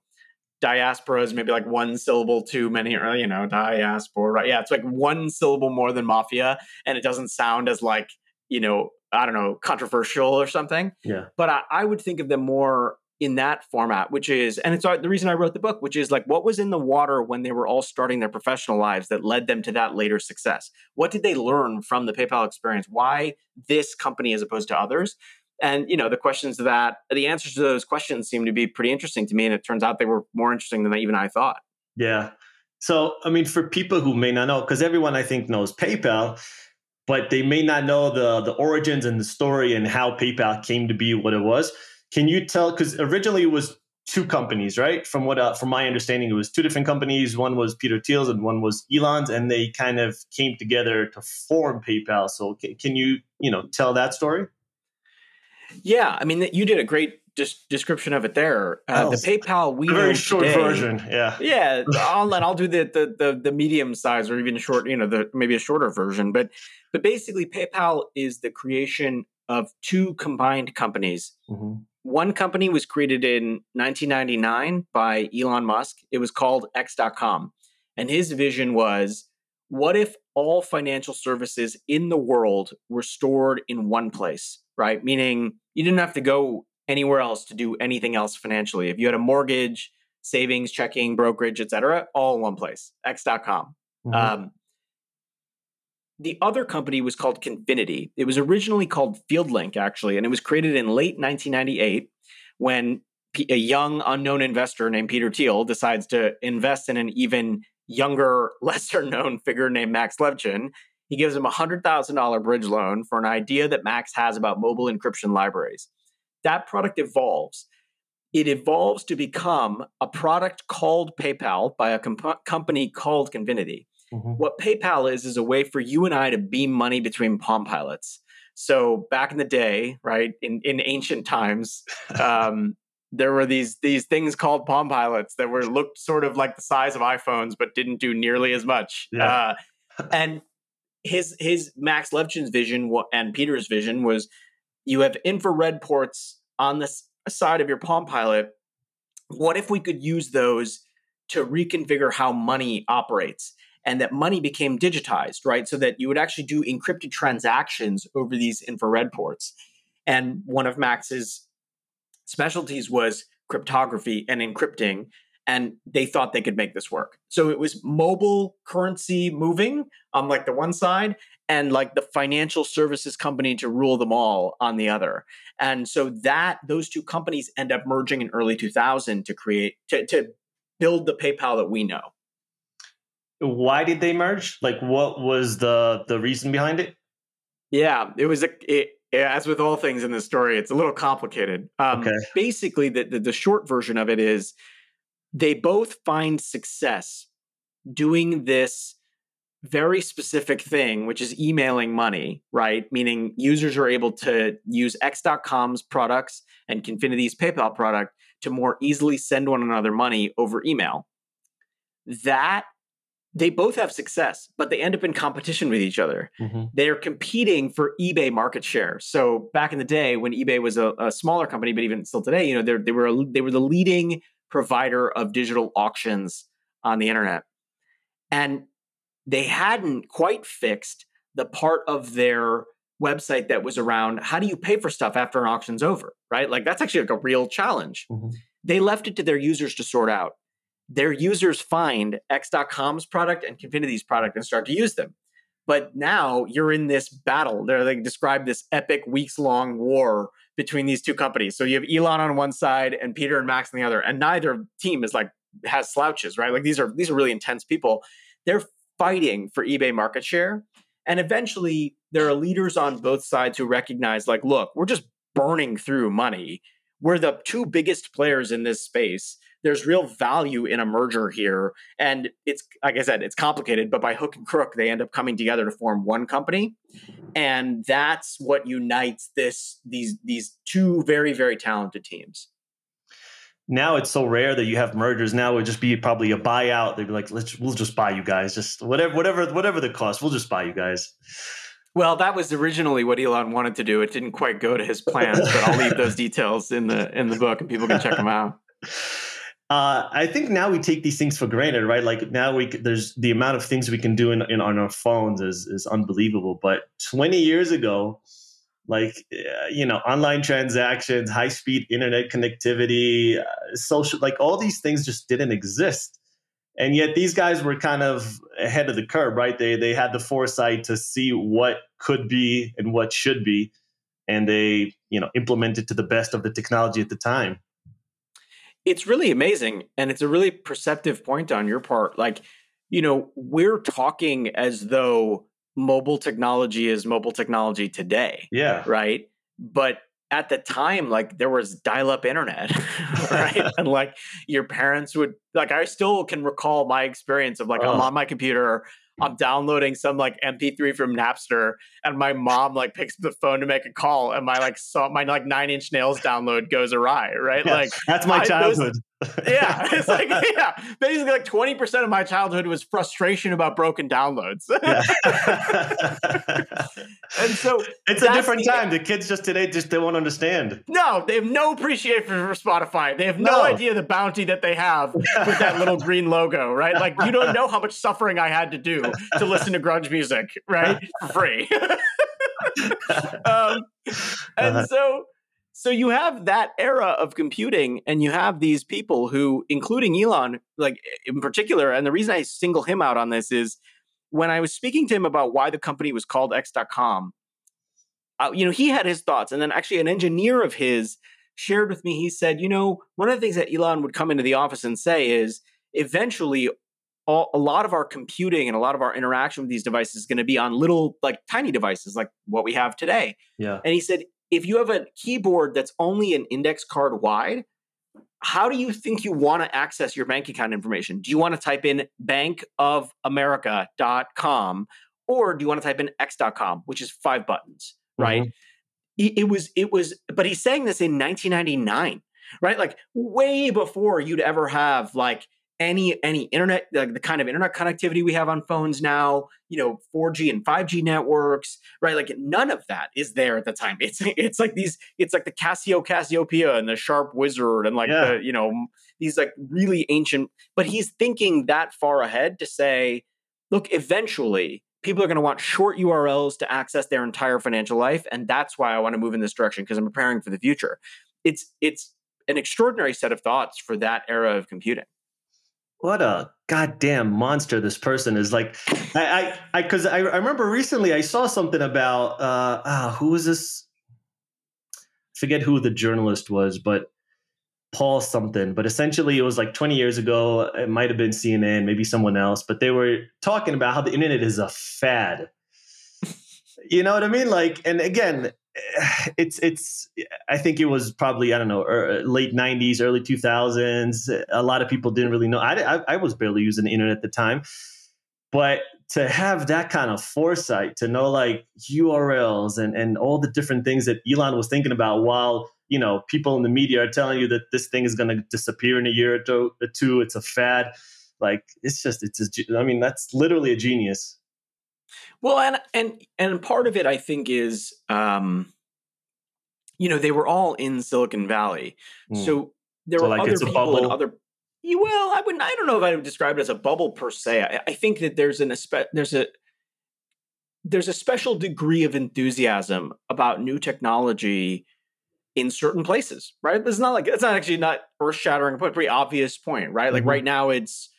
diaspora is maybe like one syllable too many, or you know, diaspora. Right? Yeah, it's like one syllable more than mafia, and it doesn't sound as like you know, I don't know, controversial or something. Yeah. But I, I would think of them more in that format, which is, and it's uh, the reason I wrote the book, which is like what was in the water when they were all starting their professional lives that led them to that later success? What did they learn from the PayPal experience? Why this company as opposed to others? And you know, the questions to that, the answers to those questions seem to be pretty interesting to me, and it turns out they were more interesting than even I thought. Yeah. So, I mean, for people who may not know, because everyone I think knows PayPal, but they may not know the the origins and the story and how PayPal came to be what it was. Can you tell? Because originally it was two companies, right? From what, uh, from my understanding, it was two different companies. One was Peter Thiel's and one was Elon's, and they kind of came together to form PayPal. So, can, can you, you know, tell that story? Yeah, I mean, you did a great dis- description of it there. Uh, the PayPal we very short today, version. Yeah, yeah. I'll I'll do the, the the the medium size or even short. You know, the maybe a shorter version. But but basically, PayPal is the creation of two combined companies. Mm-hmm. One company was created in 1999 by Elon Musk. It was called X.com, and his vision was what if all financial services in the world were stored in one place, right? Meaning you didn't have to go anywhere else to do anything else financially. If you had a mortgage, savings, checking, brokerage, etc., all in one place, x.com. Mm-hmm. Um, the other company was called Confinity. It was originally called FieldLink, actually, and it was created in late 1998 when a young unknown investor named Peter Thiel decides to invest in an even younger, lesser known figure named Max Levchin. He gives him a $100,000 bridge loan for an idea that Max has about mobile encryption libraries. That product evolves. It evolves to become a product called PayPal by a comp- company called Confinity. Mm-hmm. What PayPal is, is a way for you and I to beam money between Palm Pilots. So back in the day, right in in ancient times, um, there were these these things called Palm Pilots that were looked sort of like the size of iPhones, but didn't do nearly as much. Yeah. Uh, and his his Max Levchin's vision and Peter's vision was you have infrared ports on the s- side of your Palm Pilot. What if we could use those to reconfigure how money operates? And that money became digitized, right? So that you would actually do encrypted transactions over these infrared ports. And one of Max's specialties was cryptography and encrypting. And they thought they could make this work. So it was mobile currency moving on like the one side and like the financial services company to rule them all on the other. And so that those two companies end up merging in early 2000 to create to, to build the PayPal that we know. Why did they merge? Like, what was the the reason behind it? Yeah, it was a it, as with all things in this story, it's a little complicated. Um, Okay. Basically, the, the the short version of it is they both find success doing this very specific thing, which is emailing money, right? Meaning users are able to use X.com's products and Confinity's PayPal product to more easily send one another money over email. That they both have success, but they end up in competition with each other Mhm. they're competing for eBay market share. So back in the day when eBay was a, a smaller company, but even still today, you know, they're, were a, they were the leading provider of digital auctions on the internet, and they hadn't quite fixed the part of their website that was around how do you pay for stuff after an auction's over, right? Like that's actually like a real challenge. Mhm. They left it to their users to sort out. Their users find X.com's product and Confinity's product and start to use them. But now you're in this battle. They're they describe this epic weeks long war between these two companies. So you have Elon on one side and Peter and Max on the other, and neither team is like has slouches, right? Like these are these are really intense people. They're fighting for eBay market share. And eventually there are leaders on both sides who recognize, like, look, we're just burning through money. We're the two biggest players in this space. There's real value in a merger here. And it's, like I said, it's complicated, but by hook and crook, they end up coming together to form one company. And that's what unites this, these, these two very, very talented teams. Now it's so rare that you have mergers. Now it would just be probably a buyout. They'd be like, "Let's we'll just buy you guys. Just whatever, whatever, whatever the cost. We'll just buy you guys." Well, that was originally what Elon wanted to do. It didn't quite go to his plans, but I'll leave those details in the in the book, and people can check them out. Uh, I think now we take these things for granted, right? Like now we there's the amount of things we can do in, in on our phones is is unbelievable. But 20 years ago, like uh, you know, online transactions, high speed internet connectivity, uh, social, like all these things just didn't exist. And yet these guys were kind of ahead of the curve, right? They they had the foresight to see what could be and what should be, and they you know implemented to the best of the technology at the time. It's really amazing, and it's a really perceptive point on your part. Like, you know, we're talking as though mobile technology is mobile technology today, Yeah. right? But at the time, like there was dial-up internet, right? and like your parents would like I still can recall my experience of like I'm oh. on my computer, I'm downloading some like MP3 from Napster, and my mom like picks up the phone to make a call, and my like saw my like nine inch nails download goes awry, right? Yeah, Like that's my I- those- childhood. Yeah, it's like yeah, basically like twenty percent of my childhood was frustration about broken downloads, and so it's a different the- time. The kids just today just they won't understand. no, they have no appreciation for Spotify. They have no, No. idea the bounty that they have with that little green logo, right? Like you don't know how much suffering I had to do to listen to grunge music, right, for free. um, and Uh-huh. so so you have that era of computing and you have these people who including elon like in particular and the reason i single him out on this is when i was speaking to him about why the company was called x.com uh, you know he had his thoughts and then actually an engineer of his shared with me he said you know one of the things that elon would come into the office and say is eventually all, a lot of our computing and a lot of our interaction with these devices is going to be on little like tiny devices like what we have today Yeah. and he said, if you have a keyboard that's only an index card wide, how do you think you want to access your bank account information? Do you want to type in bankofamerica.com or do you want to type in x.com, which is five buttons? right? Mm-hmm. It, it was it was, but he's saying this in 1999, right? Like way before you'd ever have like any any internet like the kind of internet connectivity we have on phones now you know 4g and 5g networks right? Like none of that is there at the time. It's it's like these it's like the casio cassiopeia and the sharp wizard and like Yeah. the you know these like really ancient but he's thinking that far ahead to say look eventually people are going to want short urls to access their entire financial life and that's why i want to move in this direction because i'm preparing for the future. It's it's an extraordinary set of thoughts for that era of computing what a goddamn monster this person is. Like i i i because I, I remember recently i saw something about uh ah, who was this? I forget who the journalist was but paul something but essentially it was like 20 years ago. It might have been cnn maybe someone else but they were talking about how the internet is a fad. You know what i mean? Like and again it's it's i think it was probably i don't know er, late 90s early 2000s a lot of people didn't really know. I, I, I was barely using the internet at the time. But to have that kind of foresight to know like urls and and all the different things that elon was thinking about while you know people in the media are telling you that this thing is going to disappear in a year or two, it's a fad like it's just it's a, i mean that's literally a genius Well, and and and part of it, I think, is um, you know they were all in Silicon Valley, Mm. so there So, were like, other people and other. Well, I wouldn't. I don't know if I would describe it as a bubble per se. I, I think that there's an there's a there's a special degree of enthusiasm about new technology in certain places, right? It's not like it's not actually not earth shattering, but pretty obvious point, right? Like Mhm. right now, it's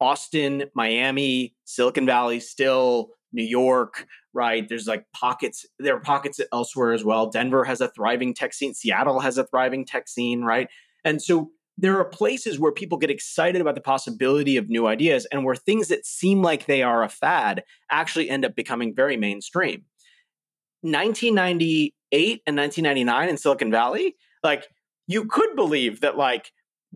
Austin, Miami, Silicon Valley, still New York, right? There's like pockets, there are pockets elsewhere as well. Denver has a thriving tech scene, Seattle has a thriving tech scene, right? And so there are places where people get excited about the possibility of new ideas and where things that seem like they are a fad actually end up becoming very mainstream. 1998 and 1999 in Silicon Valley, like you could believe that like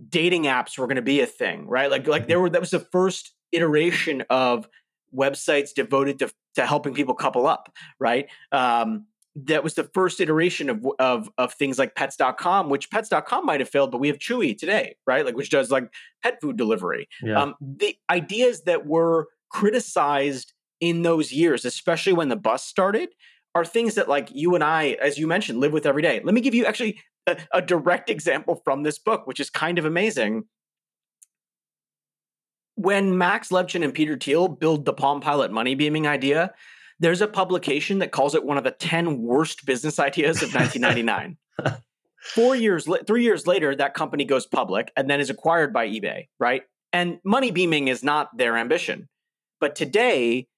dating apps were going to be a thing, right? Like like there were that was the first iteration of websites devoted to to helping people couple up, right? Um, that was the first iteration of of of things like pets.com, which pets.com might have failed, but we have Chewy today, right? Like which does like pet food delivery. yeah Um, the ideas that were criticized in those years, especially when the bus started, are things that like you and I, as you mentioned, live with every day. Let me give you actually a, a direct example from this book, which is kind of amazing. When Max Levchin and Peter Thiel build the Palm Pilot money beaming idea, there's a publication that calls it one of the 10 worst business ideas of 1999. Four years, three years later, that company goes public and then is acquired by eBay, right? And money beaming is not their ambition. But today,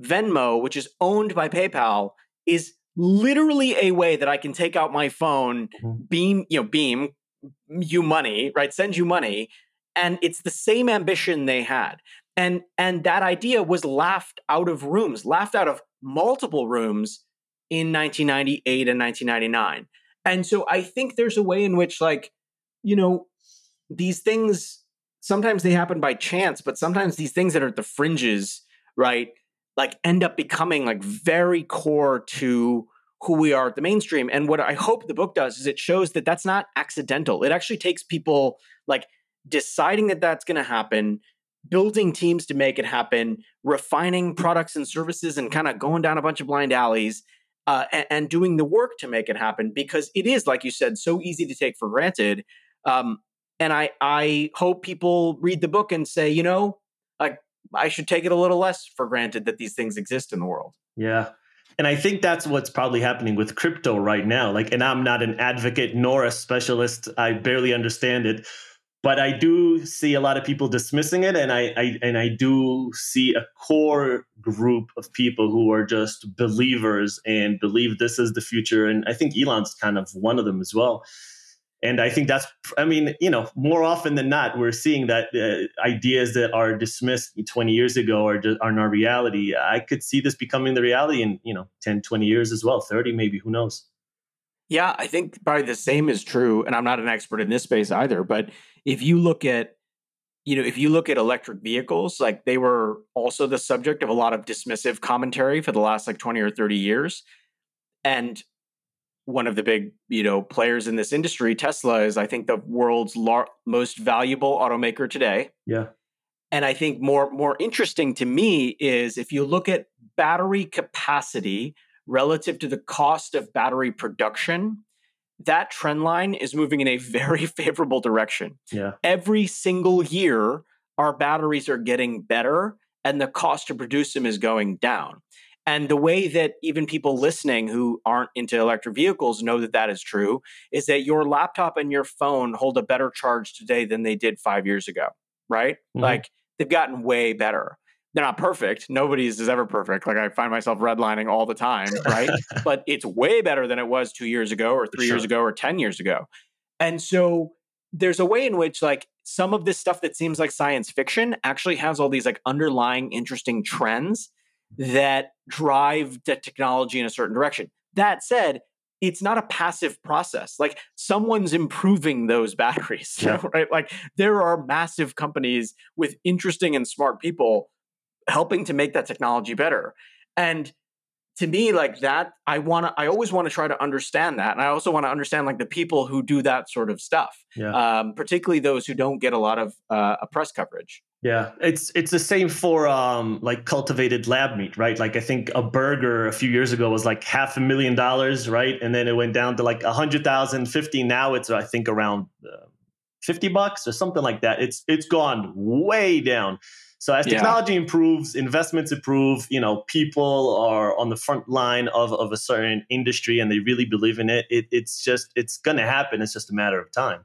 Venmo, which is owned by PayPal, is literally a way that I can take out my phone, Mhm. beam, you know, beam you money, right? Send you money. And it's the same ambition they had. And and that idea was laughed out of rooms, laughed out of multiple rooms in 1998 and 1999. And so I think there's a way in which like, you know, these things sometimes they happen by chance, but sometimes these things that are at the fringes, right, like end up becoming like very core to who we are at the mainstream. And what I hope the book does is it shows that that's not accidental. It actually takes people like deciding that that's going to happen, building teams to make it happen, refining products and services, and kind of going down a bunch of blind alleys. Uh, and, and doing the work to make it happen because it is, like you said, so easy to take for granted. Um, and I, I hope people read the book and say, you know, like I should take it a little less for granted that these things exist in the world. Yeah. And I think that's what's probably happening with crypto right now. Like, and I'm not an advocate nor a specialist. I barely understand it. But I do see a lot of people dismissing it, and I, I and I do see a core group of people who are just believers and believe this is the future. And I think Elon's kind of one of them as well. And I think that's, I mean, you know, more often than not, we're seeing that uh, ideas that are dismissed 20 years ago are, just, are not reality. I could see this becoming the reality in, you know, 10, 20 years as well, 30 maybe, who knows? Yeah, I think probably the same is true. And I'm not an expert in this space either. But if you look at, you know, if you look at electric vehicles, like they were also the subject of a lot of dismissive commentary for the last like 20 or 30 years. and one of the big you know players in this industry tesla is i think the world's lar- most valuable automaker today Yeah. and i think more more interesting to me is if you look at battery capacity relative to the cost of battery production that trend line is moving in a very favorable direction Yeah. every single year our batteries are getting better and the cost to produce them is going down and the way that even people listening who aren't into electric vehicles know that that is true is that your laptop and your phone hold a better charge today than they did five years ago, right? Mhm. Like they've gotten way better. They're not perfect. Nobody's is ever perfect. Like I find myself redlining all the time, right? but it's way better than it was two years ago or three years ago or 10 years ago. And so there's a way in which like some of this stuff that seems like science fiction actually has all these like underlying interesting trends that drive the technology in a certain direction. That said, it's not a passive process. Like someone's improving those batteries, Yeah. right? Like there are massive companies with interesting and smart people helping to make that technology better. And to me, like that, I want to, I always want to try to understand that. And I also want to understand like the people who do that sort of stuff, Yeah. um, particularly those who don't get a lot of uh, press coverage. Yeah, it's it's the same for um like cultivated lab meat, right? Like I think a burger a few years ago was like half a million dollars, right? And then it went down to like a hundred thousand, fifty. Now it's I think around uh, fifty bucks or something like that. It's it's gone way down. So as Yeah. technology improves, investments improve. You know, people are on the front line of of a certain industry and they really believe in it. it it's just it's gonna happen. It's just a matter of time.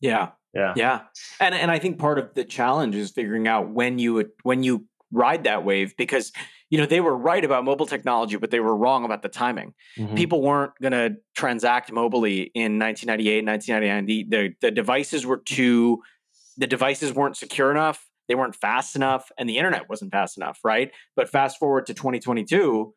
Yeah. Yeah. Yeah, and and I think part of the challenge is figuring out when you when you ride that wave because you know they were right about mobile technology, but they were wrong about the timing. Mhm. People weren't going to transact mobily in 1998, 1999. The, the the devices were too the devices weren't secure enough, they weren't fast enough, and the internet wasn't fast enough, right? But fast forward to 2022,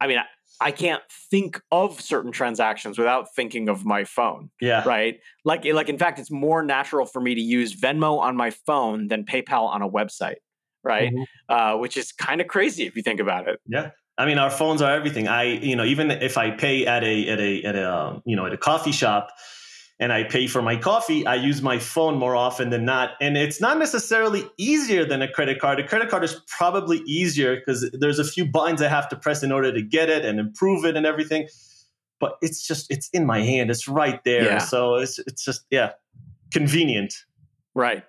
I mean, I, I can't think of certain transactions without thinking of my phone Yeah. right? Like, like in fact, it's more natural for me to use Venmo on my phone than PayPal on a website, right? Mhm. Uh, which is kind of crazy if you think about it. Yeah. I mean, our phones are everything. I, you know, even if I pay at a at a at a um, you know at a coffee shop, and I pay for my coffee, I use my phone more often than not, and it's not necessarily easier than a credit card. A credit card is probably easier because there's a few buttons I have to press in order to get it and improve it and everything. But it's just it's in my hand. It's right there. Yeah. So it's it's just yeah, convenient. Right.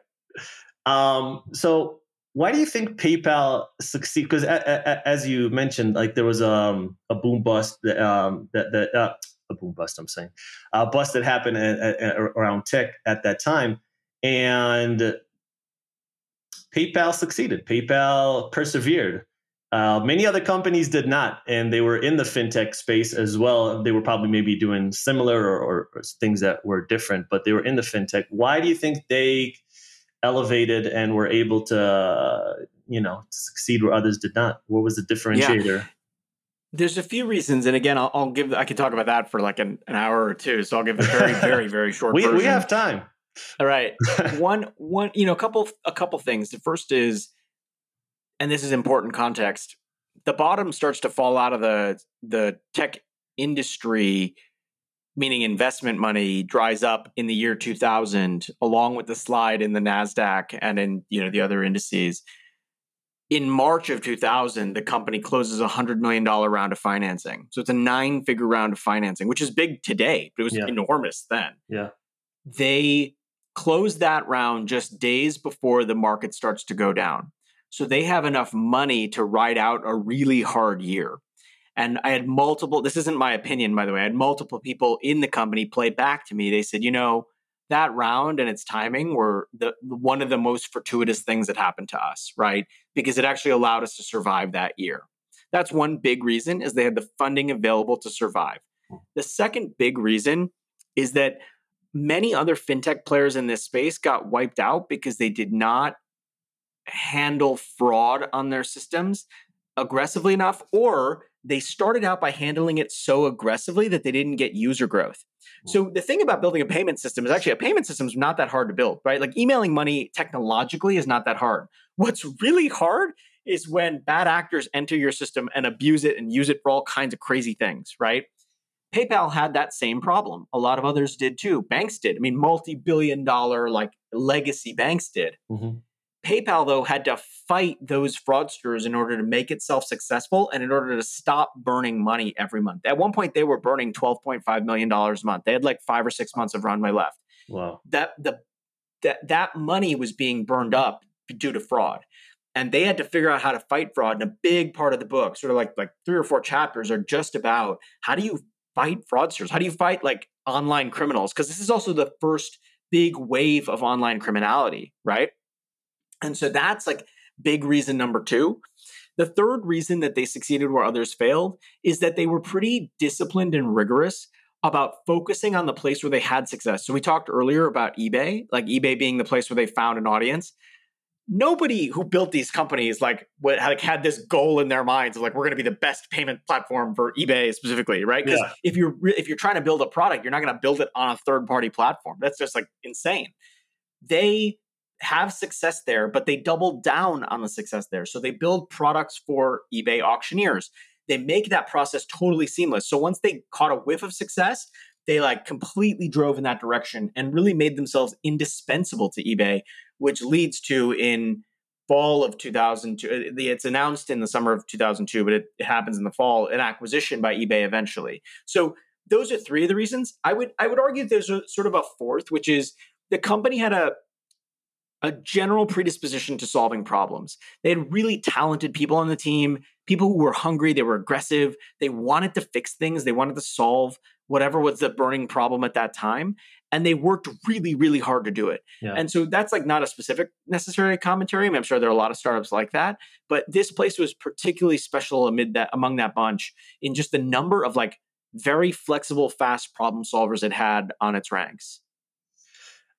Um, so why do you think PayPal succeed? Because as you mentioned, like there was um, a boom bust that um, that, that uh, a boom bust. I'm saying a bust that happened at, at, around tech at that time, and PayPal succeeded. PayPal persevered. Uh, many other companies did not, and they were in the fintech space as well. They were probably maybe doing similar or, or, or things that were different, but they were in the fintech. Why do you think they elevated and were able to, uh, you know, succeed where others did not? What was the differentiator? There's a few reasons, and again, I'll, I'll give. I could talk about that for like an, an hour or two. So I'll give a very, very, very short. We, version. we have time. All right. one one you know a couple a couple things the first is and this is important context the bottom starts to fall out of the the tech industry meaning investment money dries up in the year 2000 along with the slide in the nasdaq and in you know the other indices in march of 2000 the company closes a $100 million round of financing so it's a nine figure round of financing which is big today but it was Yeah. enormous then Yeah. they close that round just days before the market starts to go down. So they have enough money to ride out a really hard year. And I had multiple, this isn't my opinion, by the way, I had multiple people in the company play back to me. They said, you know, that round and its timing were the one of the most fortuitous things that happened to us, right? Because it actually allowed us to survive that year. That's one big reason is they had the funding available to survive. Hmm. The second big reason is that many other fintech players in this space got wiped out because they did not handle fraud on their systems aggressively enough or they started out by handling it so aggressively that they didn't get user growth. So the thing about building a payment system is actually a payment system is not that hard to build, right? Like emailing money technologically is not that hard. What's really hard is when bad actors enter your system and abuse it and use it for all kinds of crazy things, right? PayPal had that same problem. A lot of others did too. Banks did. I mean, multi-billion dollar like legacy banks did. Mhm. PayPal though had to fight those fraudsters in order to make itself successful and in order to stop burning money every month. At one point they were burning 12.5 million dollars a month. They had like 5 or 6 months of runway left. Wow. That the that that money was being burned up due to fraud. And they had to figure out how to fight fraud. And a big part of the book, sort of like like three or four chapters are just about how do you fight fraudsters? How do you fight like online criminals? Because this is also the first big wave of online criminality, right? And so that's like big reason number two. The third reason that they succeeded where others failed is that they were pretty disciplined and rigorous about focusing on the place where they had success. So we talked earlier about eBay, like eBay being the place where they found an audience. Nobody who built these companies like what like had this goal in their minds of like we're going to be the best payment platform for eBay specifically, right? Because Yeah. if you're if you're trying to build a product, you're not going to build it on a third party platform. That's just like insane. They have success there, but they double down on the success there. So they build products for eBay auctioneers. They make that process totally seamless. So once they caught a whiff of success, they like completely drove in that direction and really made themselves indispensable to eBay, which leads to in fall of 2002 uh, it's announced in the summer of 2002 but it, it happens in the fall an acquisition by ebay eventually so those are three of the reasons i would i would argue there's a sort of a fourth which is the company had a a general predisposition to solving problems. They had really talented people on the team, people who were hungry, they were aggressive, they wanted to fix things, they wanted to solve whatever was the burning problem at that time, and they worked really really hard to do it. Yeah. And so that's like not a specific necessary commentary. I mean, I'm sure there are a lot of startups like that, but this place was particularly special amid that among that bunch in just the number of like very flexible, fast problem solvers it had on its ranks.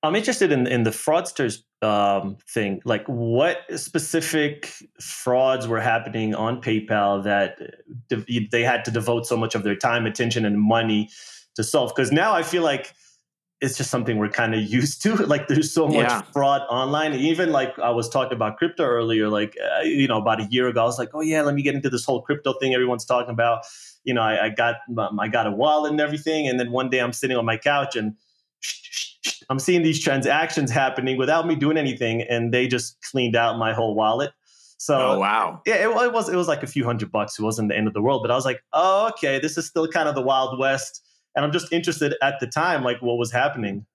I'm interested in in the fraudsters um, thing. Like, what specific frauds were happening on PayPal that de- they had to devote so much of their time, attention, and money to solve? Because now I feel like it's just something we're kind of used to. Like, there's so much Yeah. fraud online. Even like I was talking about crypto earlier. Like, uh, you know, about a year ago, I was like, oh yeah, let me get into this whole crypto thing everyone's talking about. You know, I, I got um, I got a wallet and everything, and then one day I'm sitting on my couch and I'm seeing these transactions happening without me doing anything, and they just cleaned out my whole wallet. So oh wow. yeah, it, it was it was like a few hundred bucks. It wasn't the end of the world, but I was like, oh, okay, this is still kind of the wild west, and I'm just interested at the time, like what was happening.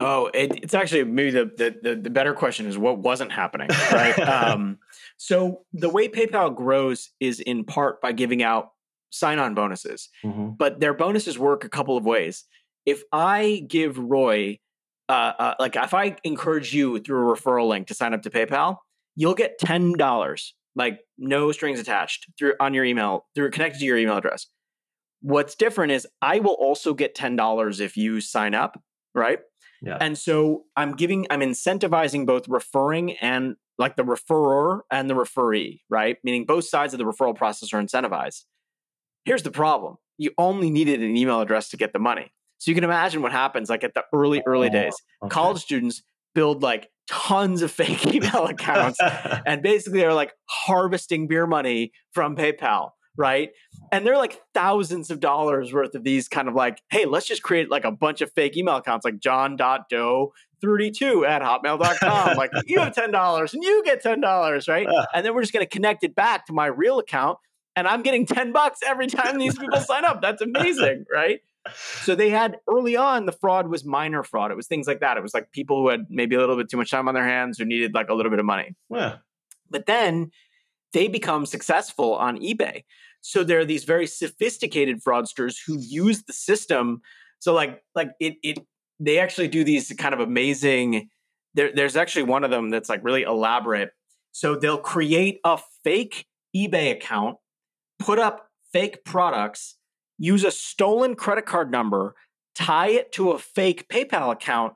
Oh, it, it's actually maybe the, the the the better question is what wasn't happening, right? um, so the way PayPal grows is in part by giving out sign-on bonuses, Mhm. but their bonuses work a couple of ways. If I give Roy, uh, uh, like if I encourage you through a referral link to sign up to PayPal, you'll get ten dollars, like no strings attached, through on your email, through connected to your email address. What's different is I will also get ten dollars if you sign up, right? Yeah. And so I'm giving, I'm incentivizing both referring and like the referrer and the referee, right? Meaning both sides of the referral process are incentivized. Here's the problem you only needed an email address to get the money. So you can imagine what happens like at the early, early Oh, days. Okay. College students build like tons of fake email accounts and basically they're like harvesting beer money from PayPal, right? And they're like thousands of dollars worth of these kind of like, hey, let's just create like a bunch of fake email accounts like john.doe 32 at hotmail.com. like you have $10 and you get $10, right? And then we're just going to connect it back to my real account and I'm getting 10 bucks every time these people sign up. That's amazing, right? So they had early on the fraud was minor fraud. It was things like that. It was like people who had maybe a little bit too much time on their hands who needed like a little bit of money. yeah. But then they become successful on eBay. So there are these very sophisticated fraudsters who use the system. So like like it it they actually do these kind of amazing. There, there's actually one of them that's like really elaborate. So they'll create a fake eBay account, put up fake products, use a stolen credit card number, tie it to a fake PayPal account,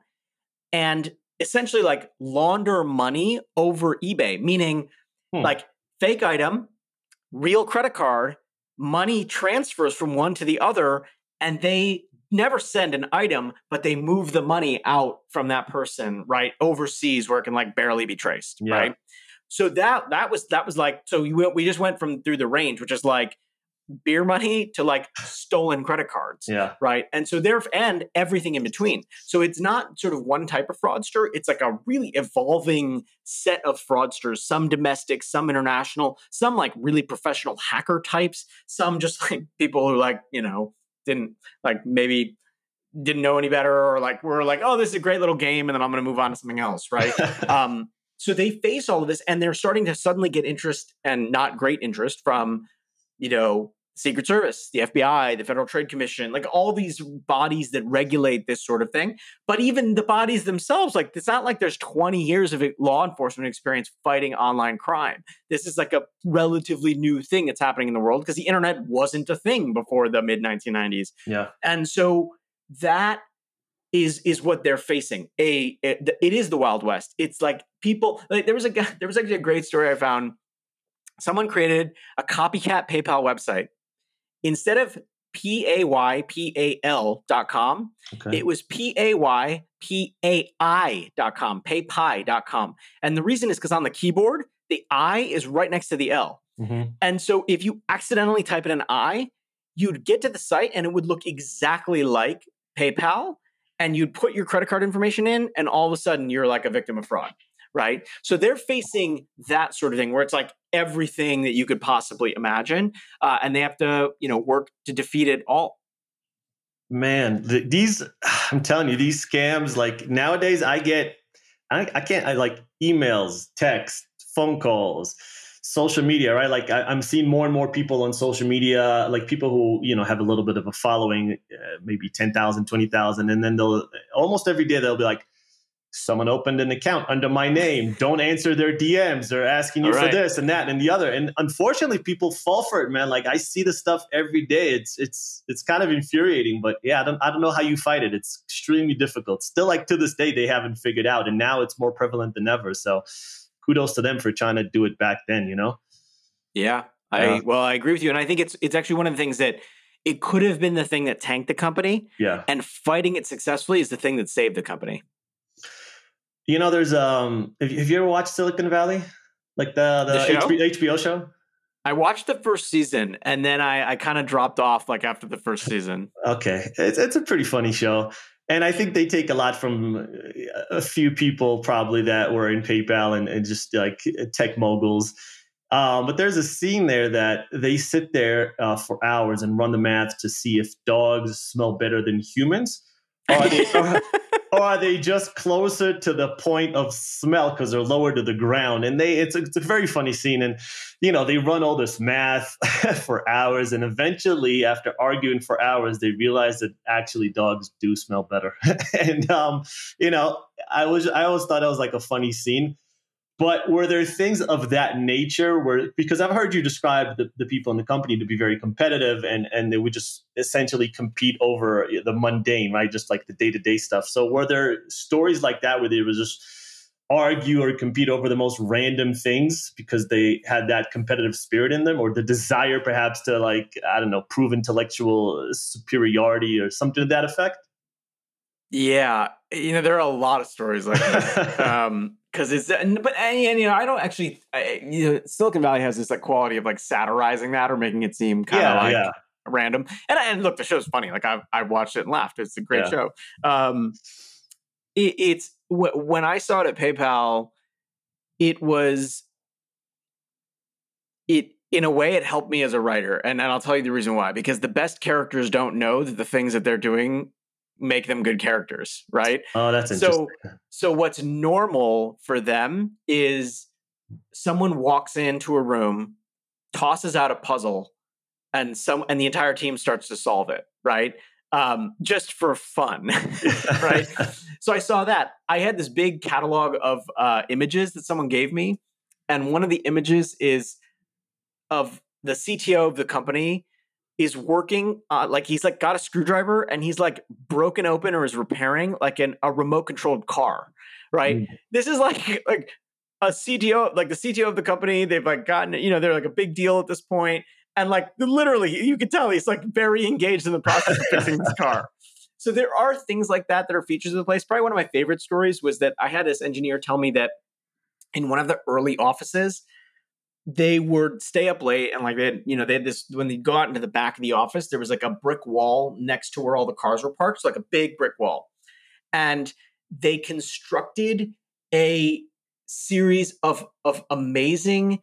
and essentially like launder money over eBay, meaning Hmm. like fake item, real credit card, money transfers from one to the other, and they never send an item, but they move the money out from that person, right, overseas where it can like barely be traced, Yeah. right? So that that was that was like so we went, we just went from through the range, which is like beer money to like stolen credit cards Yeah. right? And so there and everything in between. So it's not sort of one type of fraudster. It's like a really evolving set of fraudsters some domestic some international some like really professional hacker types some just like people who like you know didn't like maybe didn't know any better or like were like oh this is a great little game and then i'm going to move on to something else right? Um so they face all of this and they're starting to suddenly get interest and not great interest from you know secret service the fbi the federal trade commission like all these bodies that regulate this sort of thing. But even the bodies themselves like it's not like there's 20 years of law enforcement experience fighting online crime. This is like a relatively new thing that's happening in the world because the internet wasn't a thing before the mid 1990s yeah. and so that is is what they're facing. A it, it is the wild west. It's like people like there was a guy there was actually a great story i found. Someone created a copycat paypal website instead of p-a-y-p-a-l dot com Okay. it was p-a-y-p-a-i dot com paypi dot com and the reason is because on the keyboard the i is right next to the l Mhm. and so if you accidentally type in an I, you'd get to the site and it would look exactly like PayPal. And you'd put your credit card information in, and all of a sudden you're like a victim of fraud, right? So they're facing that sort of thing where it's like everything that you could possibly imagine, uh, and they have to, you know, work to defeat it all. Man, the, these I'm telling you, these scams. Like nowadays, I get, I, I can't, I like emails, texts, phone calls, social media, right? Like I, I'm seeing more and more people on social media, like people who you know have a little bit of a following, uh, maybe 10,000, 20,000, and then they'll almost every day they'll be like. Someone opened an account under my name. Don't answer their DMs. They're asking you right. for this and that and the other. And unfortunately, people fall for it, man. Like I see the stuff every day. It's it's it's kind of infuriating. But yeah, I don't I don't know how you fight it. It's extremely difficult. Still, like to this day, they haven't figured out, and now it's more prevalent than ever. So, kudos to them for trying to do it back then. You know. Yeah, I Yeah. well, I agree with you, and I think it's it's actually one of the things that it could have been the thing that tanked the company, Yeah. and fighting it successfully is the thing that saved the company. You know, there's um. Have you, have you ever watched Silicon Valley? Like the the, The show? HBO, HBO show? I watched the first season, and then I, I kind of dropped off like after the first season. Okay, it's it's a pretty funny show, and I think they take a lot from uh, a few people probably that were in PayPal and, and just like tech moguls. Um, but there's a scene there that they sit there uh, for hours and run the math to see if dogs smell better than humans, are they, or are they just closer to the point of smell because they're lower to the ground? And they it's a, it's a very funny scene, and you know they run all this math for hours, and eventually, after arguing for hours, they realize that actually dogs do smell better. and um, you know, I was I always thought it was like a funny scene. But were there things of that nature where because I've heard you describe the, the people in the company to be very competitive and, and they would just essentially compete over the mundane, right? Just like the day-to-day stuff. So were there stories like that where they would just argue or compete over the most random things because they had that competitive spirit in them or the desire perhaps to like, I don't know, prove intellectual superiority or something to that effect? Yeah, you know there are a lot of stories like this. um, because it's and- but and, and, you know I don't actually I, you know Silicon Valley has this like quality of like satirizing that or making it seem kind of yeah, like yeah. random. And and look, the show's funny. Like I I watched it and laughed. It's a great Yeah. show. Um, it, it's wh- when I saw it at PayPal, it was it in a way it helped me as a writer, and, and I'll tell you the reason why. Because the best characters don't know that the things that they're doing make them good characters, right? Oh, that's interesting. So, so what's normal for them is someone walks into a room, tosses out a puzzle, and some and the entire team starts to solve it, right? Um, just for fun, right? so I saw that. I had this big catalog of uh, images that someone gave me, and one of the images is of the CTO of the company is working uh, like he's like got a screwdriver and he's like broken open or is repairing like an, a remote controlled car right? Mm. this is like like a cto like the cto of the company they've like gotten you know they're like a big deal at this point and like literally you can tell he's like very engaged in the process of fixing this car. So there are things like that that are features of the place. Probably one of my favorite stories was that i had this engineer tell me that in one of the early offices they would stay up late and like they had, you know, they had this when they go out into the back of the office, there was like a brick wall next to where all the cars were parked, so like a big brick wall. And they constructed a series of of amazing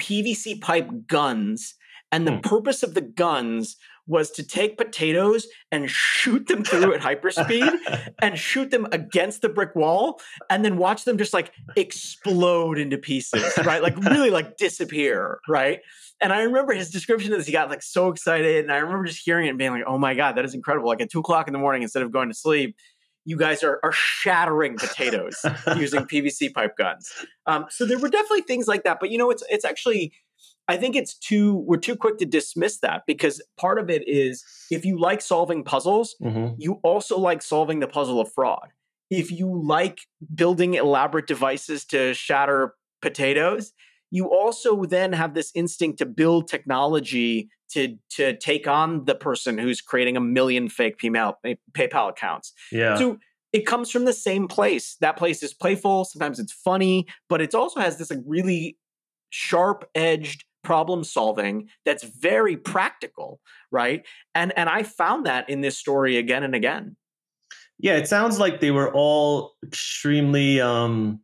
PVC pipe guns. And the Hmm. purpose of the guns was to take potatoes and shoot them through at hyperspeed and shoot them against the brick wall and then watch them just like explode into pieces, right? Like really like disappear, right? And I remember his description of this, he got like so excited. And I remember just hearing it and being like, oh my God, that is incredible. Like at two o'clock in the morning, instead of going to sleep, you guys are, are shattering potatoes using PVC pipe guns. Um, so there were definitely things like that. But you know, it's it's actually I think it's too we're too quick to dismiss that because part of it is if you like solving puzzles, Mhm. you also like solving the puzzle of fraud. If you like building elaborate devices to shatter potatoes, you also then have this instinct to build technology to to take on the person who's creating a million fake PayPal, PayPal accounts. Yeah. So it comes from the same place. That place is playful, sometimes it's funny, but it also has this like really sharp-edged problem solving that's very practical, right? And and I found that in this story again and again. Yeah, it sounds like they were all extremely um,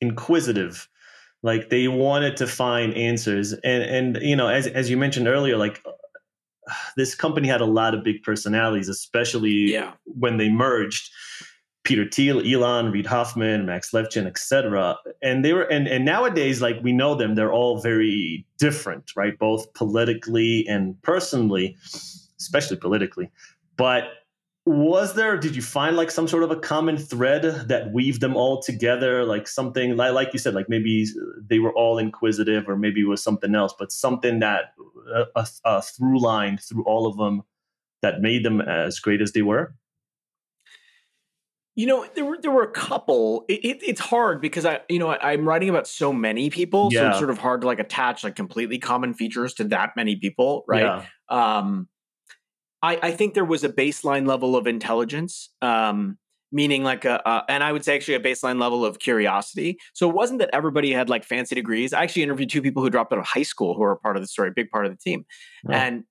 inquisitive. Like they wanted to find answers, and and you know, as as you mentioned earlier, like this company had a lot of big personalities, especially Yeah. when they merged. Peter Thiel, Elon, Reid Hoffman, Max Levchin, etc. And they were, and and nowadays, like we know them, they're all very different, right? Both politically and personally, especially politically. But was there did you find like some sort of a common thread that weaved them all together like something like, like you said like maybe they were all inquisitive or maybe it was something else but something that a, a, a through line through all of them that made them as great as they were You know, there were there were a couple. It, it, it's hard because I, you know, I, I'm writing about so many people, so it's sort of hard to like attach like completely common features to that many people, right? yeah um, I, I think there was a baseline level of intelligence, um, meaning like a, a, and I would say actually a baseline level of curiosity. So it wasn't that everybody had like fancy degrees. I actually interviewed two people who dropped out of high school who are a part of the story, big part of the team, and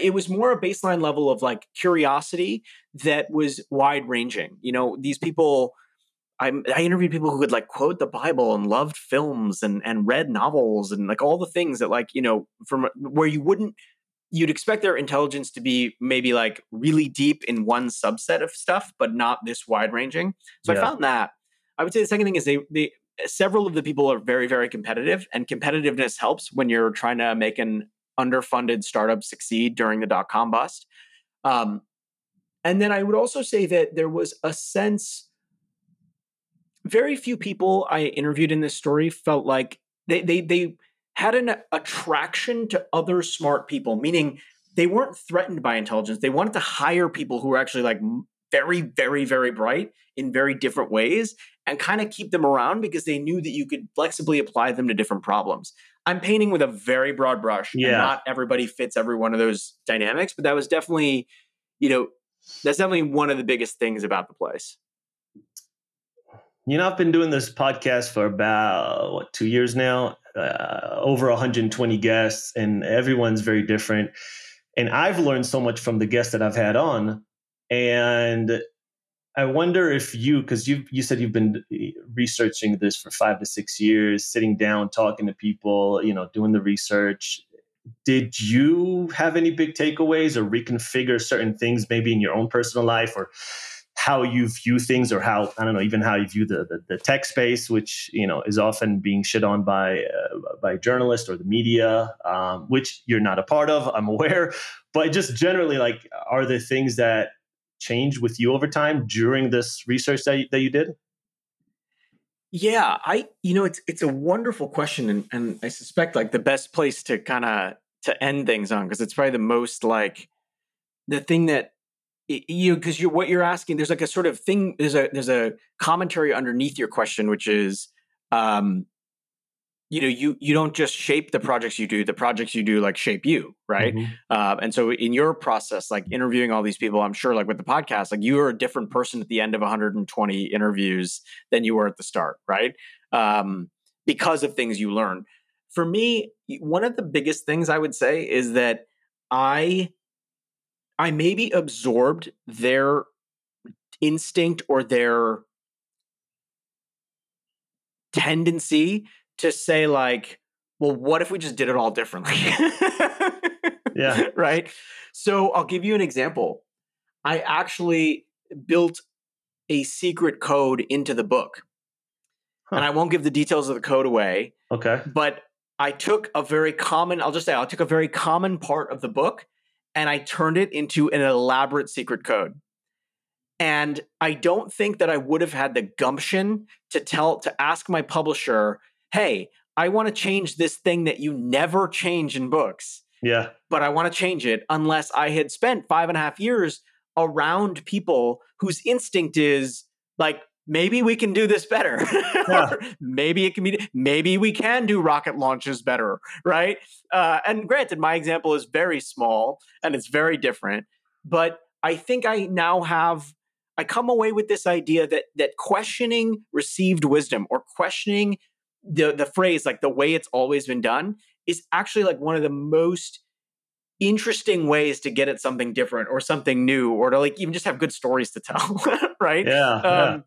it was more a baseline level of like curiosity that was wide ranging. You know, these people. I, I interviewed people who could like quote the Bible and loved films and and read novels and like all the things that like you know from where you wouldn't you'd expect their intelligence to be maybe like really deep in one subset of stuff, but not this wide ranging. So Yeah. I found that. I would say the second thing is they they several of the people are very very competitive, and competitiveness helps when you're trying to make an underfunded startups succeed during the dot com bust. Um, and then I would also say that there was a sense. Very few people I interviewed in this story felt like they they they had an attraction to other smart people, meaning they weren't threatened by intelligence. They wanted to hire people who were actually like very, very, very bright in very different ways and kind of keep them around because they knew that you could flexibly apply them to different problems. I'm painting with a very broad brush. Yeah. not everybody fits every one of those dynamics, but that was definitely, you know, that's definitely one of the biggest things about the place. You know, I've been doing this podcast for about what two years now, uh, over 120 guests, and everyone's very different. And I've learned so much from the guests that I've had on, and I wonder if you, because you you said you've been researching this for five to six years, sitting down, talking to people, you know, doing the research. Did you have any big takeaways or reconfigure certain things, maybe in your own personal life or? how you view things or how i don't know even how you view the, the, the tech space which you know is often being shit on by uh, by journalists or the media um, which you're not a part of i'm aware but just generally like are there things that changed with you over time during this research that you, that you did? Yeah, I you know it's it's a wonderful question and and I suspect like the best place to kind of to end things on because it's probably the most like the thing that you because you're what you're asking there's like a sort of thing there's a there's a commentary underneath your question which is um you know you you don't just shape the projects you do the projects you do like shape you right Mhm. uh, and so in your process, like interviewing all these people, I'm sure like with the podcast, like you are a different person at the end of 120 interviews than you were at the start, right? Um, because of things you learn. for me, one of the biggest things I would say is that I I maybe absorbed their instinct or their tendency to say like, well, what if we just did it all differently? Yeah. right. So I'll give you an example. I actually built a secret code into the book. Huh. And I won't give the details of the code away, Okay. but I took a very common, I'll just say, I took a very common part of the book and I turned it into an elaborate secret code. And I don't think that I would have had the gumption to tell, to ask my publisher, hey, I want to change this thing that you never change in books, Yeah. but I want to change it unless I had spent five and a half years around people whose instinct is like, maybe we can do this better. Yeah. or maybe it can be, maybe we can do rocket launches better, right? Uh, and granted, my example is very small and it's very different, but I think I now have I come away with this idea that that questioning received wisdom or questioning the the phrase like the way it's always been done is actually like one of the most interesting ways to get at something different or something new or to like even just have good stories to tell, right? Yeah. yeah. um,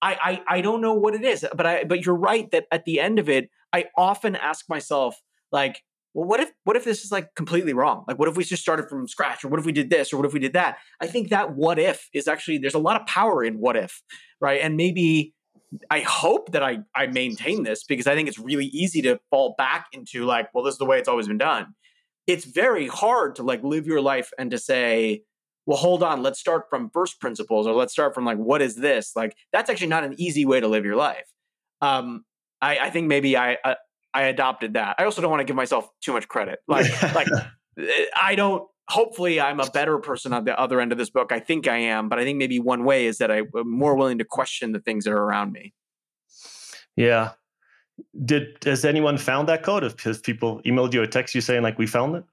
I, I I don't know what it is, but I but you're right that at the end of it, I often ask myself like, well, what if what if this is like completely wrong? Like, what if we just started from scratch, or what if we did this, or what if we did that? I think that what if is actually there's a lot of power in what if, right? And maybe I hope that I I maintain this because I think it's really easy to fall back into like, well, this is the way it's always been done. It's very hard to like live your life and to say, well, hold on, let's start from first principles, or let's start from like, what is this? Like, that's actually not an easy way to live your life. Um, I, I think maybe I, I I adopted that. I also don't want to give myself too much credit. Like, like eh, I don't. Hopefully, I'm a better person on the other end of this book. I think I am, but I think maybe one way is that I'm more willing to question the things that are around me. yeah. Did has anyone found that code? Has people emailed you or text you saying like we found it?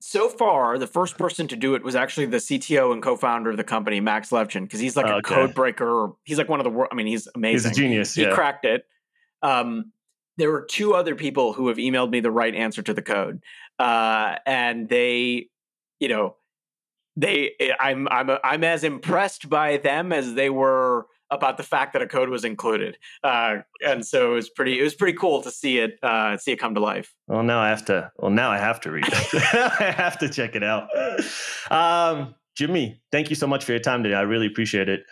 So far, the first person to do it was actually the CTO and co-founder of the company, Max Levchin, because he's like a Okay. code breaker. He's like one of the world. I mean, he's amazing. He's a genius. he Yeah. cracked it. Um, there were two other people who have emailed me the right answer to the code, uh, and they, you know, they. I'm I'm I'm as impressed by them as they were about the fact that a code was included, uh, and so it was pretty. It was pretty cool to see it uh, see it come to life. Well, now I have to. Well, now I have to read it. I have to check it out. Um, Jimmy, thank you so much for your time today. I really appreciate it.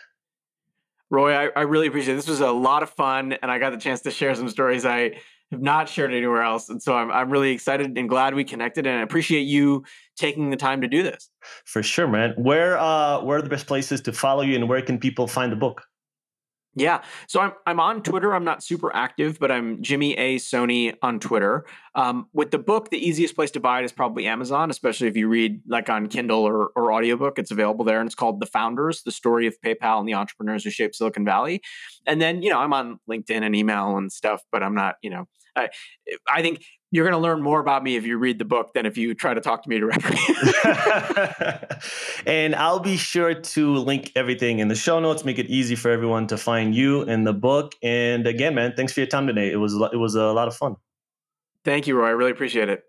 Roy, I, I really appreciate it. This was a lot of fun, and I got the chance to share some stories I have not shared anywhere else. And so I'm, I'm really excited and glad we connected, and I appreciate you taking the time to do this. For sure, man. Where uh where are the best places to follow you and where can people find the book? Yeah. So I'm I'm on Twitter. I'm not super active, but I'm Jimmy A Soni on Twitter. Um, with the book, the easiest place to buy it is probably Amazon, especially if you read like on Kindle or, or audiobook. It's available there and it's called The Founders, the story of PayPal and the entrepreneurs who shaped Silicon Valley. And then, you know, I'm on LinkedIn and email and stuff, but I'm not, you know, I, I think you're going to learn more about me if you read the book than if you try to talk to me directly. and I'll be sure to link everything in the show notes, make it easy for everyone to find you in the book. And again, man, thanks for your time today. It was it was a lot of fun. Thank you, Roy. I really appreciate it.